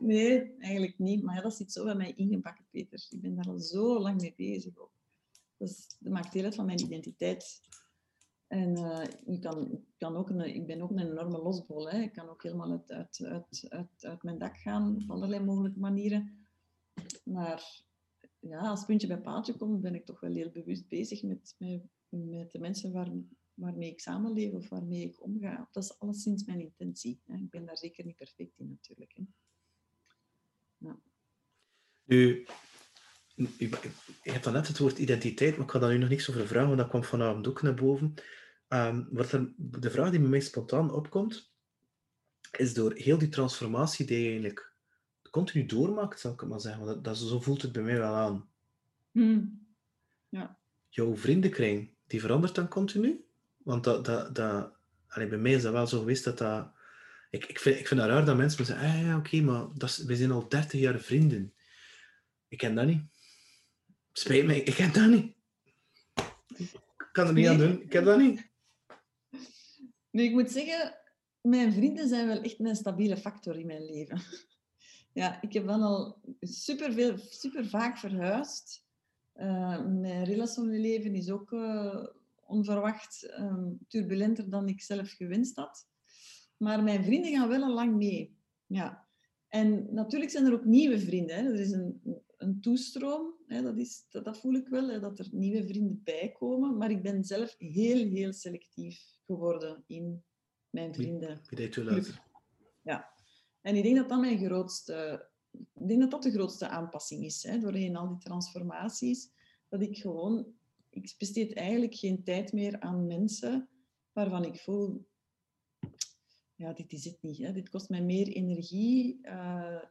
Nee, eigenlijk niet. Maar dat zit zo bij mij ingebakken, Peter. Ik ben daar al zo lang mee bezig. Dat, is, dat maakt deel uit van mijn identiteit. En uh, ik, kan, kan ook een, ik ben ook een enorme losbol. Hè. Ik kan ook helemaal uit, uit, uit, uit, uit mijn dak gaan op allerlei mogelijke manieren. Maar ja, als puntje bij paaltje komt, ben ik toch wel heel bewust bezig met, met, met de mensen waar, waarmee ik samenleef of waarmee ik omga. Dat is alleszins mijn intentie. Hè. Ik ben daar zeker niet perfect in natuurlijk. Hè. Ja. U, je hebt dan net het woord identiteit, maar ik ga daar nu nog niks over vragen, want dat kwam vanavond ook naar boven. Um, wat er, de vraag die bij mij spontaan opkomt, is door heel die transformatie die je eigenlijk continu doormaakt, zal ik het maar zeggen. Want dat, dat, zo voelt het bij mij wel aan. Hmm. Ja. Jouw vriendenkring, die verandert dan continu? Want dat, dat, dat, allee, bij mij is dat wel zo geweest dat dat... Ik, ik, vind, ik vind het raar dat mensen zeggen, ah, ja, oké, maar dat is, we zijn al 30 jaar vrienden. Ik ken dat niet. Spijt me, ik ken dat niet. Ik kan er niet aan doen. Ik ken dat niet. Nu, ik moet zeggen, mijn vrienden zijn wel echt een stabiele factor in mijn leven. Ja, ik heb wel al super, veel, super vaak verhuisd. Uh, mijn relationele leven is ook uh, onverwacht um, turbulenter dan ik zelf gewenst had. Maar mijn vrienden gaan wel al lang mee. Ja. En natuurlijk zijn er ook nieuwe vrienden. Hè. Er is een, een toestroom, hè. Dat, is, dat, dat voel ik wel, hè, dat er nieuwe vrienden bijkomen. Maar ik ben zelf heel, heel selectief geworden in mijn vrienden. Wie deed Ja. En ik denk dat dat mijn grootste... Ik denk dat dat de grootste aanpassing is, hè, doorheen al die transformaties. Dat ik gewoon... Ik besteed eigenlijk geen tijd meer aan mensen waarvan ik voel... ja, dit is het niet. Hè. Dit kost mij meer energie. Uh,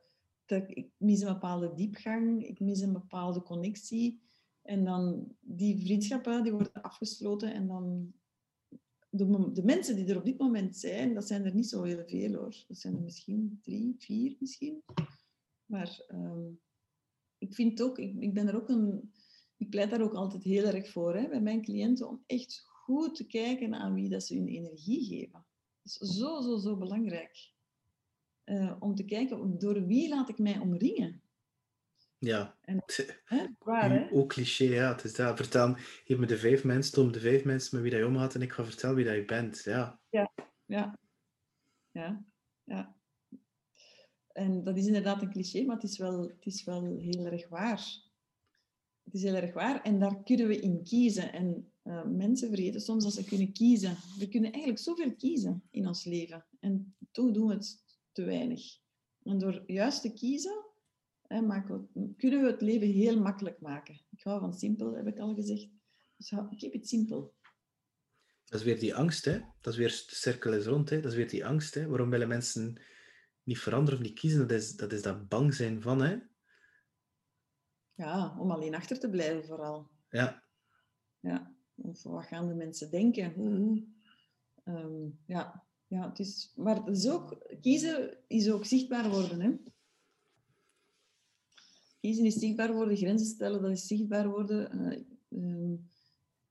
ik mis een bepaalde diepgang, ik mis een bepaalde connectie. En dan die vriendschappen die worden afgesloten en dan de, de, mensen die er op dit moment zijn, dat zijn er niet zo heel veel hoor. Dat zijn er misschien drie, vier misschien. Maar ehm, ik vind ook, ik, ik, ben er ook een, ik pleit daar ook altijd heel erg voor hè, bij mijn cliënten om echt goed te kijken aan wie dat ze hun energie geven. Dat is zo, zo, zo belangrijk. Uh, om te kijken door wie laat ik mij omringen. Ja, en, hè, waar, hè? ook cliché, ja. Het is dat. Vertel, geef me de vijf mensen, toon de vijf mensen met wie dat je omgaat en ik ga vertellen wie dat je bent. Ja, ja, ja. ja, ja. En dat is inderdaad een cliché, maar het is wel, het is wel heel erg waar. Het is heel erg waar en daar kunnen we in kiezen. En uh, mensen vergeten soms dat ze kunnen kiezen. We kunnen eigenlijk zoveel kiezen in ons leven en toch doen we het te weinig. En door juist te kiezen, hè, we, kunnen we het leven heel makkelijk maken. Ik hou van simpel, heb ik al gezegd. Dus keep it simpel. Dat is weer die angst, hè? Dat is weer de cirkel is rond, hè? Dat is weer die angst, hè? Waarom willen mensen niet veranderen of niet kiezen? Dat is dat, is dat bang zijn van, hè? Ja, om alleen achter te blijven vooral. Ja. Ja, of wat gaan de mensen denken? Ehm, ja, ja, het is, maar het is ook, kiezen is ook zichtbaar worden. Hè? Kiezen is zichtbaar worden, grenzen stellen, dat is zichtbaar worden. Eh, ehm,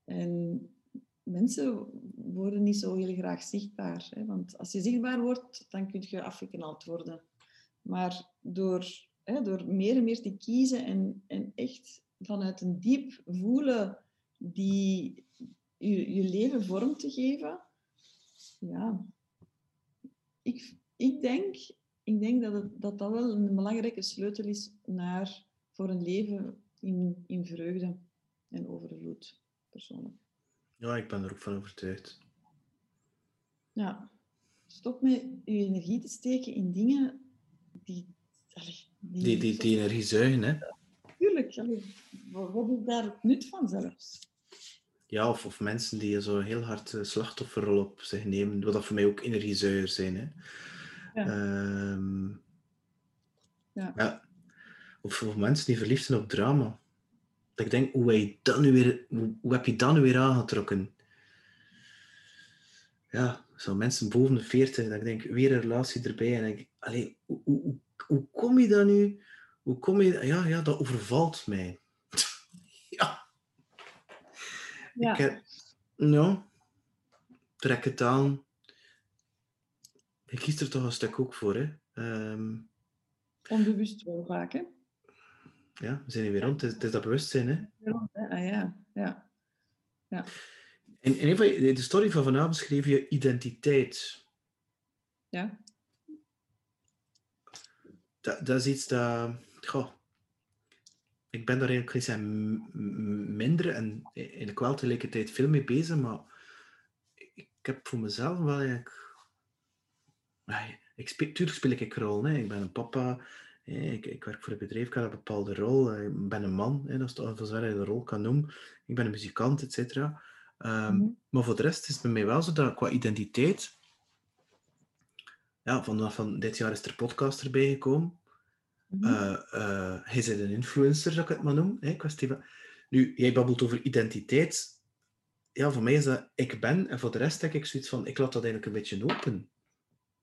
en mensen worden niet zo heel graag zichtbaar. Hè? Want als je zichtbaar wordt, dan kun je afgeknald worden. Maar door, hè, door meer en meer te kiezen en, en echt vanuit een diep voelen die je, je leven vorm te geven, ja, ik, ik, denk, ik denk dat, het, dat dat wel een belangrijke sleutel is naar, voor een leven in, in vreugde en overvloed, persoonlijk. Ja, ik ben er ook van overtuigd. Ja, stop met je energie te steken in dingen die... die, die, die, die energie zuigen, hè? Tuurlijk, wat is daar het nut van zelfs? Ja, of, of mensen die zo heel hard uh, slachtofferrol op zich nemen, wat dat voor mij ook energiezuiger zijn. Hè. Ja. Ehm, ja. ja. Of, of, mensen die verliefd zijn op drama. Dat ik denk, hoe, heb je nu weer, hoe, hoe heb je dat nu weer aangetrokken? Ja, zo mensen boven de 40, dat ik denk, weer een relatie erbij. En denk, allee, hoe, hoe, hoe kom je dat nu? Hoe kom je... Ja, ja, dat overvalt mij. ja. Ja. Ik heb, nou, trek het aan. Ik kies er toch een stuk ook voor. Hè. Um, Onbewust wel vaak, hè? Ja, we zijn hier weer rond. Het is, het is dat bewustzijn, hè? Ah, ja, ja. ja. In, in van de story van vanavond schreef je identiteit. Ja. Dat, dat is iets dat... Goh, ik ben daar eigenlijk niet minder en in wel tegelijkertijd veel mee bezig, maar ik heb voor mezelf wel eigenlijk... Ik speel, tuurlijk speel ik een rol. Hè. Ik ben een papa, ik, ik, werk voor een bedrijf, ik heb een bepaalde rol. Ik ben een man, hè, dat is toch zover je de rol kan noemen. Ik ben een muzikant, et cetera. Ehm, mhm. Maar voor de rest is het bij mij wel zo dat qua identiteit... Ja, vanaf van dit jaar is er podcast erbij gekomen. Uh, uh, hij is een influencer, zou ik het maar noemen. Hè, kwestie van... Nu, jij babbelt over identiteit. Ja, voor mij is dat ik ben. En voor de rest denk ik zoiets van, ik laat dat eigenlijk een beetje open.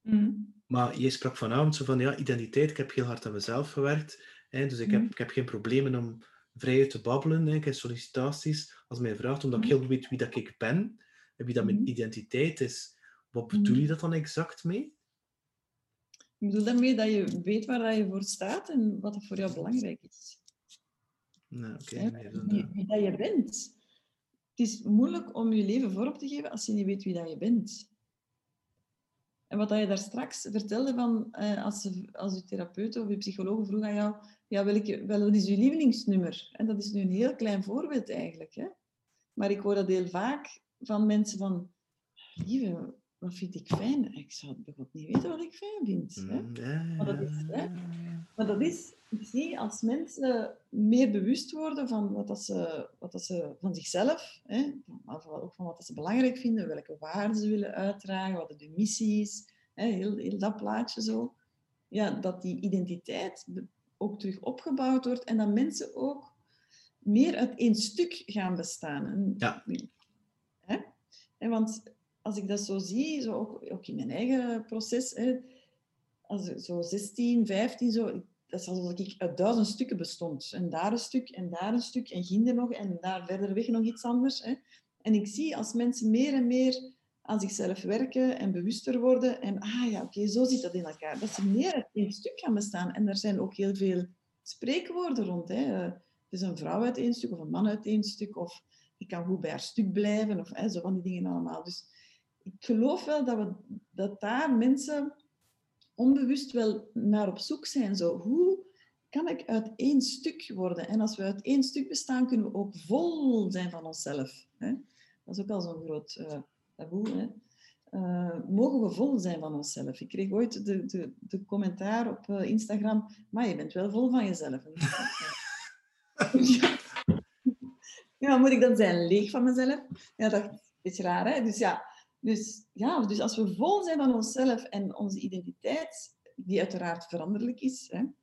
Mhm. Maar jij sprak vanavond zo van, ja, identiteit. Ik heb heel hard aan mezelf gewerkt. Hè, dus ik, heb, mhm. ik heb geen problemen om vrij te babbelen. Hè. Ik heb sollicitaties. Als mij vraagt, omdat ik heel goed weet wie dat ik ben. En wie dat mijn identiteit is. Wat bedoel je dat dan exact mee? Ik bedoel daarmee dat je weet waar je voor staat en wat er voor jou belangrijk is. Nou, okay, wie, wie, dat je bent. Het is moeilijk om je leven vorm te geven als je niet weet wie dat je bent. En wat je daar straks vertelde, van, eh, als, als je therapeut of je psycholoog vroeg aan jou, ja, welke, wel, wat is je lievelingsnummer? En dat is nu een heel klein voorbeeld eigenlijk. Hè? Maar ik hoor dat heel vaak van mensen van, lieve, wat vind ik fijn? Ik zou bijvoorbeeld niet weten wat ik fijn vind. Hè? Maar, dat is, hè? maar dat is, ik zie als mensen meer bewust worden van wat, dat ze, wat dat ze van zichzelf, hè? maar ook van wat dat ze belangrijk vinden, welke waarden ze willen uitdragen, wat de missie is, hè, heel, heel dat plaatje zo, ja, dat die identiteit ook terug opgebouwd wordt en dat mensen ook meer uit één stuk gaan bestaan. En, Ja. Hè? En want als ik dat zo zie, zo ook, ook in mijn eigen proces, hè, als ik zo 16, 15, zo, dat is alsof ik uit duizend stukken bestond. En daar een stuk, en daar een stuk, en ginder nog, en daar verder weg nog iets anders. Hè. En ik zie als mensen meer en meer aan zichzelf werken en bewuster worden, en ah ja, oké, zo zit dat in elkaar. Dat ze meer uit één stuk gaan bestaan. En er zijn ook heel veel spreekwoorden rond. Hè. Het is een vrouw uit één stuk, of een man uit één stuk, of die kan goed bij haar stuk blijven, of hè, zo van die dingen allemaal. Dus ik geloof wel dat, we, dat daar mensen onbewust wel naar op zoek zijn. Zo, hoe kan ik uit één stuk worden? En als we uit één stuk bestaan, kunnen we ook vol zijn van onszelf. Hè? Dat is ook al zo'n groot uh, taboe. Hè? Uh, mogen we vol zijn van onszelf? Ik kreeg ooit de, de, de commentaar op uh, Instagram, maar je bent wel vol van jezelf. ja. ja, moet ik dan zijn leeg van mezelf? Ja, dat is een beetje raar, hè? Dus ja, dus, ja, dus als we vol zijn van onszelf en onze identiteit, die uiteraard veranderlijk is, hè, mm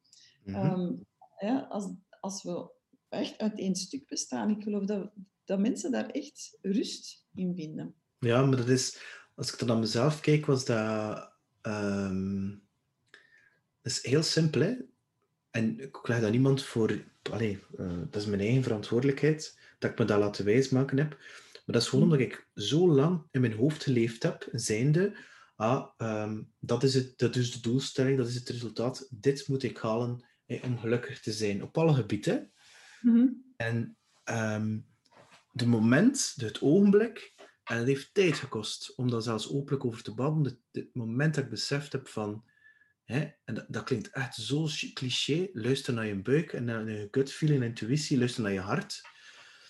-hmm. um, ja, als, als we echt uit één stuk bestaan, ik geloof dat, dat mensen daar echt rust in vinden. Ja, maar dat is, als ik dan naar mezelf kijk, was dat, um, dat is heel simpel. Hè? En ik leg dat niemand voor, uh, dat is mijn eigen verantwoordelijkheid, dat ik me dat laten wijsmaken heb. Maar dat is gewoon omdat ik zo lang in mijn hoofd geleefd heb, zijnde, ah, um, dat, is het, dat is de doelstelling, dat is het resultaat, dit moet ik halen eh, om gelukkig te zijn, op alle gebieden. Mm -hmm. En um, de moment, het ogenblik, en het heeft tijd gekost om daar zelfs openlijk over te babbelen, het, het moment dat ik beseft heb van, hè, en dat, dat klinkt echt zo cliché, luister naar je buik en naar je gut feeling, intuïtie, luister naar je hart.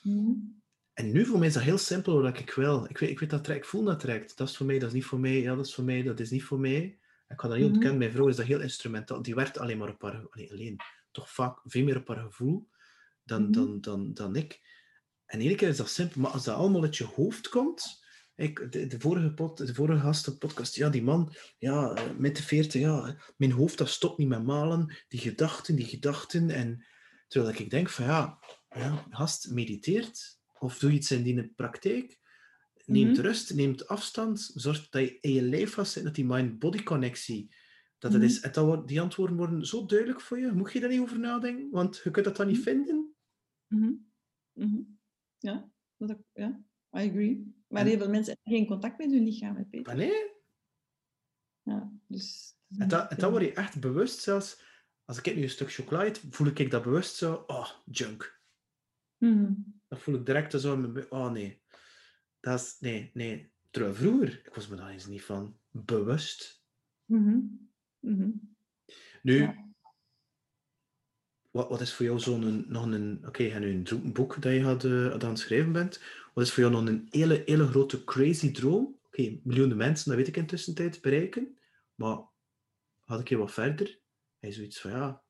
Mm. En nu voor mij is dat heel simpel wat ik wil. Ik weet, ik weet dat trekt, ik voel dat trekt. Dat is voor mij, dat is niet voor mij. Ja, dat is voor mij, dat is niet voor mij. Ik kan dat niet ontkennen. Mm -hmm. Mijn vrouw is dat heel instrumentaal. Die werkt alleen maar op haar, alleen, alleen toch vaak veel meer op haar gevoel dan, mm -hmm. dan, dan, dan ik. En ene keer is dat simpel, maar als dat allemaal uit je hoofd komt. Ik, de, de, vorige pod, de vorige gastenpodcast, ja, die man, ja, met de 40, ja, mijn hoofd dat stopt niet met malen. Die gedachten, die gedachten. En terwijl ik denk van ja, ja gast, mediteert of doe iets in die praktijk. Neem mm -hmm. rust, neem afstand. Zorg dat je in je lijf vast zit, dat die mind-body connectie, dat het mm -hmm. is. En dat die antwoorden worden zo duidelijk voor je. Moet je daar niet over nadenken? Want je kunt dat dan niet vinden. Mm -hmm. Ja, dat ik, ja, I agree. Maar heel veel mensen hebben geen contact met hun lichaam, hè, Peter. Nee? Ja, dus... En dat, en dat word je echt bewust zelfs. Als ik nu een stuk chocola eet, voel ik dat bewust zo. Oh, junk. Mm Dat voel ik direct zo in mijn Oh nee. Dat is... Nee, nee. Terwijl vroeger, ik was me daar eens niet van bewust. Mm -hmm. Mm -hmm. Nu, ja. wat, wat is voor jou zo'n nog een... Oké, okay, je hebt nu een boek dat je gaat, uh, aan het schrijven bent. Wat is voor jou nog een hele, hele grote crazy droom? Oké, okay, miljoenen mensen, dat weet ik intussen tijd, bereiken. Maar had ik je wat verder? Hij zoiets van, ja,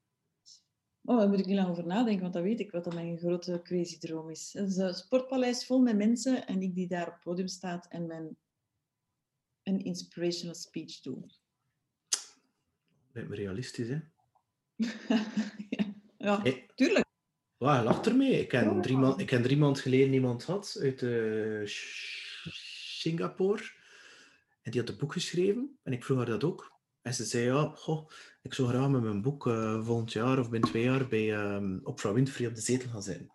Oh, daar moet ik niet lang over nadenken, want dat weet ik wat dat mijn grote crazy droom is. Het is een sportpaleis vol met mensen en ik die daar op het podium staat en mijn een inspirational speech doe. Lijkt me realistisch, hè? ja, ja hey. tuurlijk. Wow, hij lacht ermee. Ik ken, drie ik ken drie maanden geleden iemand had uit uh, Singapore. En die had een boek geschreven. En ik vroeg haar dat ook. En ze zei, ja, goh, ik zou graag met mijn boek uh, volgend jaar of binnen twee jaar bij um, Oprah Winfrey op de zetel gaan zijn.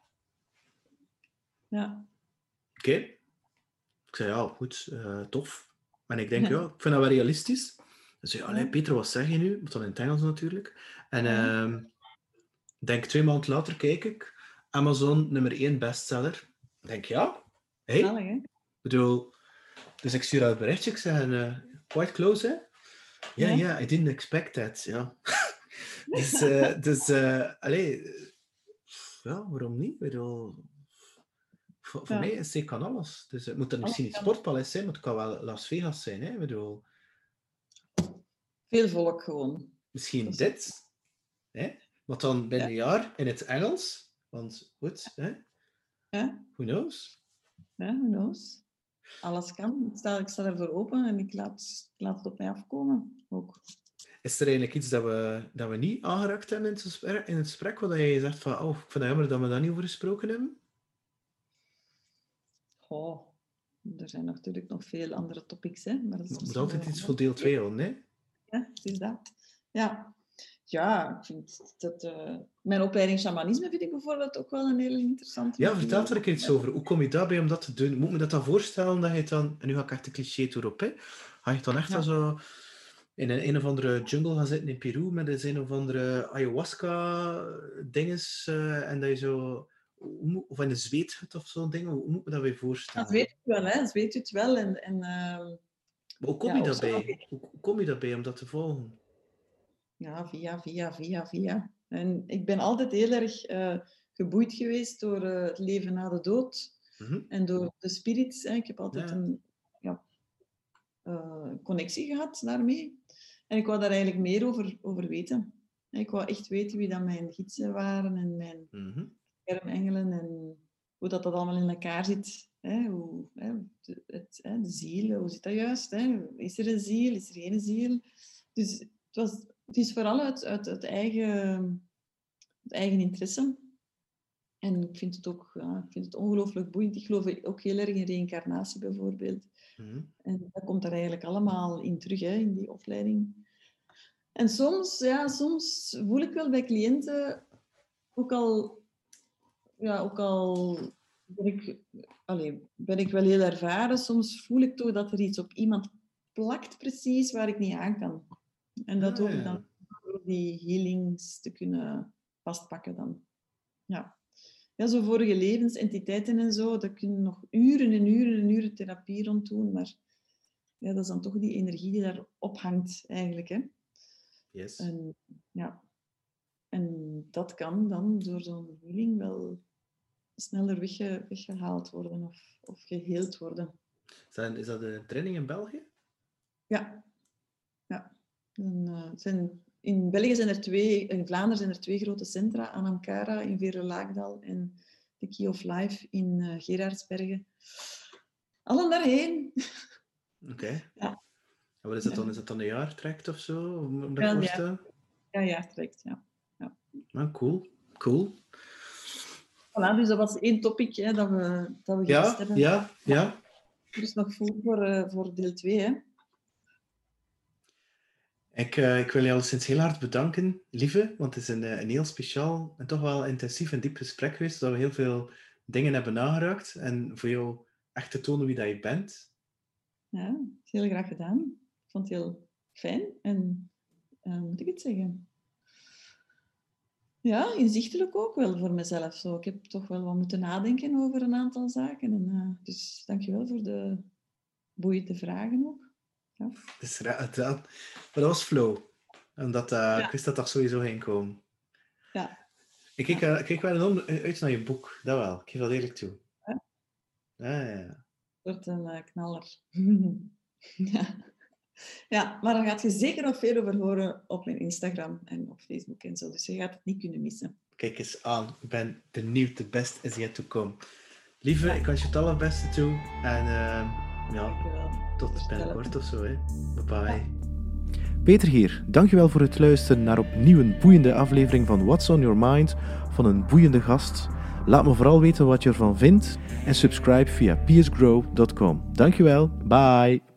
Ja. Oké. Okay. Ik zei, ja, goed, uh, tof. En ik denk, ja. ja, ik vind dat wel realistisch. Dus zei, allee, Peter, wat zeg je nu? Want dan in het Engels natuurlijk. En ja. uh, denk twee maanden later kijk ik, Amazon nummer één bestseller. Ik denk, ja. Hey. Ik bedoel, dus ik stuur uit het berichtje, ik zeg, uh, quite close, hè? Ja, ja, yeah, I didn't expect that, ja. dus, uh, dus uh, allee, ja, waarom niet? Bedoel, voor, voor ja. mij is het kan alles. Dus het moet dan misschien niet Sportpaleis zijn, maar het kan wel Las Vegas zijn, hè? Bedoel... Veel volk gewoon. Misschien dus... dit, hè? Maar dan binnen een jaar in het Engels, want goed, hè? Ja. Who knows? Ja, who knows? Alles kan. Ik sta, ik sta ervoor open en ik laat, ik laat het op mij afkomen ook. Is er eigenlijk iets dat we, dat we niet aangeraakt hebben in het gesprek, in het gesprek wat je zegt van, oh, ik vind het jammer dat we daar niet over gesproken hebben? Oh, er zijn natuurlijk nog veel andere topics, hè. Maar dat is altijd iets voor deel 2 houden, hè? Ja, het is dat. Ja. Ja, ik vind dat... eh, mijn opleiding shamanisme vind ik bijvoorbeeld ook wel een heel interessante. Ja, vertel er een keer iets over. Hoe kom je daarbij om dat te doen? Moet me dat dan voorstellen dat je het dan... En nu ga ik echt een cliché erop, hè? Ga je dan echt Ja. dan zo in een, een of andere jungle gaan zitten in Peru met een een of andere ayahuasca-dinges eh, en dat je zo... Of in een zweethut of zo'n ding. Hoe moet me dat weer voorstellen? Dat weet je wel, hè. Dat weet je het wel. En, en ehm, Maar hoe kom je daarbij? hoe kom je daarbij om dat te volgen? Ja, via, via, via, via. En ik ben altijd heel erg eh, geboeid geweest door eh, het leven na de dood. Mhm. En door de spirits. Hè. Ik heb altijd Ja. een ja, eh, connectie gehad daarmee. En ik wou daar eigenlijk meer over, over weten. Ik wou echt weten wie dan mijn gidsen waren en mijn Mhm. kermengelen en hoe dat, dat allemaal in elkaar zit. Hè? Hoe, hè? De, het, hè? de ziel, hoe zit dat juist? Hè? Is er een ziel? Is er geen ziel? Dus het, was, het is vooral uit, uit, uit eigen, het eigen interesse. En ik vind het ook ja, ik vind het ongelooflijk boeiend. Ik geloof ook heel erg in reïncarnatie bijvoorbeeld. Mhm. En dat komt daar eigenlijk allemaal in terug, hè, in die opleiding. En soms, ja, soms voel ik wel bij cliënten, ook al, ja, ook al ben, ik, allee, ben ik wel heel ervaren, soms voel ik toch dat er iets op iemand plakt precies waar ik niet aan kan. En dat Ah, ja. dan door die healings te kunnen vastpakken dan. Ja. Ja, zo vorige levensentiteiten en zo, daar kun je nog uren en uren en uren therapie rond doen, maar ja, dat is dan toch die energie die daar ophangt eigenlijk. Hè? Yes. En, ja. en dat kan dan door zo'n healing wel sneller wegge- weggehaald worden of, of geheeld worden. Is dat, is dat een training in België? Ja. Ja. En, eh, zijn, in België zijn er twee, in Vlaanderen zijn er twee grote centra, Anamkara in Veerle-Laagdal en The Key of Life in eh, Gerardsbergen. Allen daarheen. Oké. Ja. En wat is dat Ja. dan? Is dat dan een jaartraject of zo? Ja, dat een voorstellen? Ja, ja, trekt, ja. Ah, cool. Cool. Voilà, dus dat was één topic hè, dat we, dat we Ja, hebben. ja, ja. Er is nog voor voor, eh, voor deel 2. Hè. Ik, eh, ik wil je alleszins heel hard bedanken, lieve, want het is een, eh, een heel speciaal en toch wel intensief en diep gesprek geweest, dat we heel veel dingen hebben nageraakt en voor jou echt te tonen wie dat je bent. Ja, heel graag gedaan. Ik vond het heel fijn en eh, moet ik het zeggen? Ja, inzichtelijk ook wel voor mezelf. Zo. Ik heb toch wel wat moeten nadenken over een aantal zaken. En, eh, dus dankjewel voor de boeiende vragen ook. Dus ra- het, wel- maar dat was flow. Omdat eh, ik wist dat dat sowieso ging komen. Ja. Ik keek, eh, ik keek wel enorm uit naar je boek, dat wel. Ik geef dat eerlijk toe. Ja? Ja, ja, ja. Wordt een eh, knaller. ja. ja, maar daar gaat je zeker nog veel over horen op mijn Instagram en op Facebook en zo. Dus je gaat het niet kunnen missen. Kijk eens aan. Ik ben benieuwd. The best is yet to come. Lieve, ik wens je het allerbeste toe. En eh, ja, tot binnenkort of zo. Hè. Bye bye. Peter hier, dankjewel voor het luisteren naar opnieuw een boeiende aflevering van What's on Your Mind van een boeiende gast. Laat me vooral weten wat je ervan vindt en subscribe via peersgrow.com. Dankjewel, bye!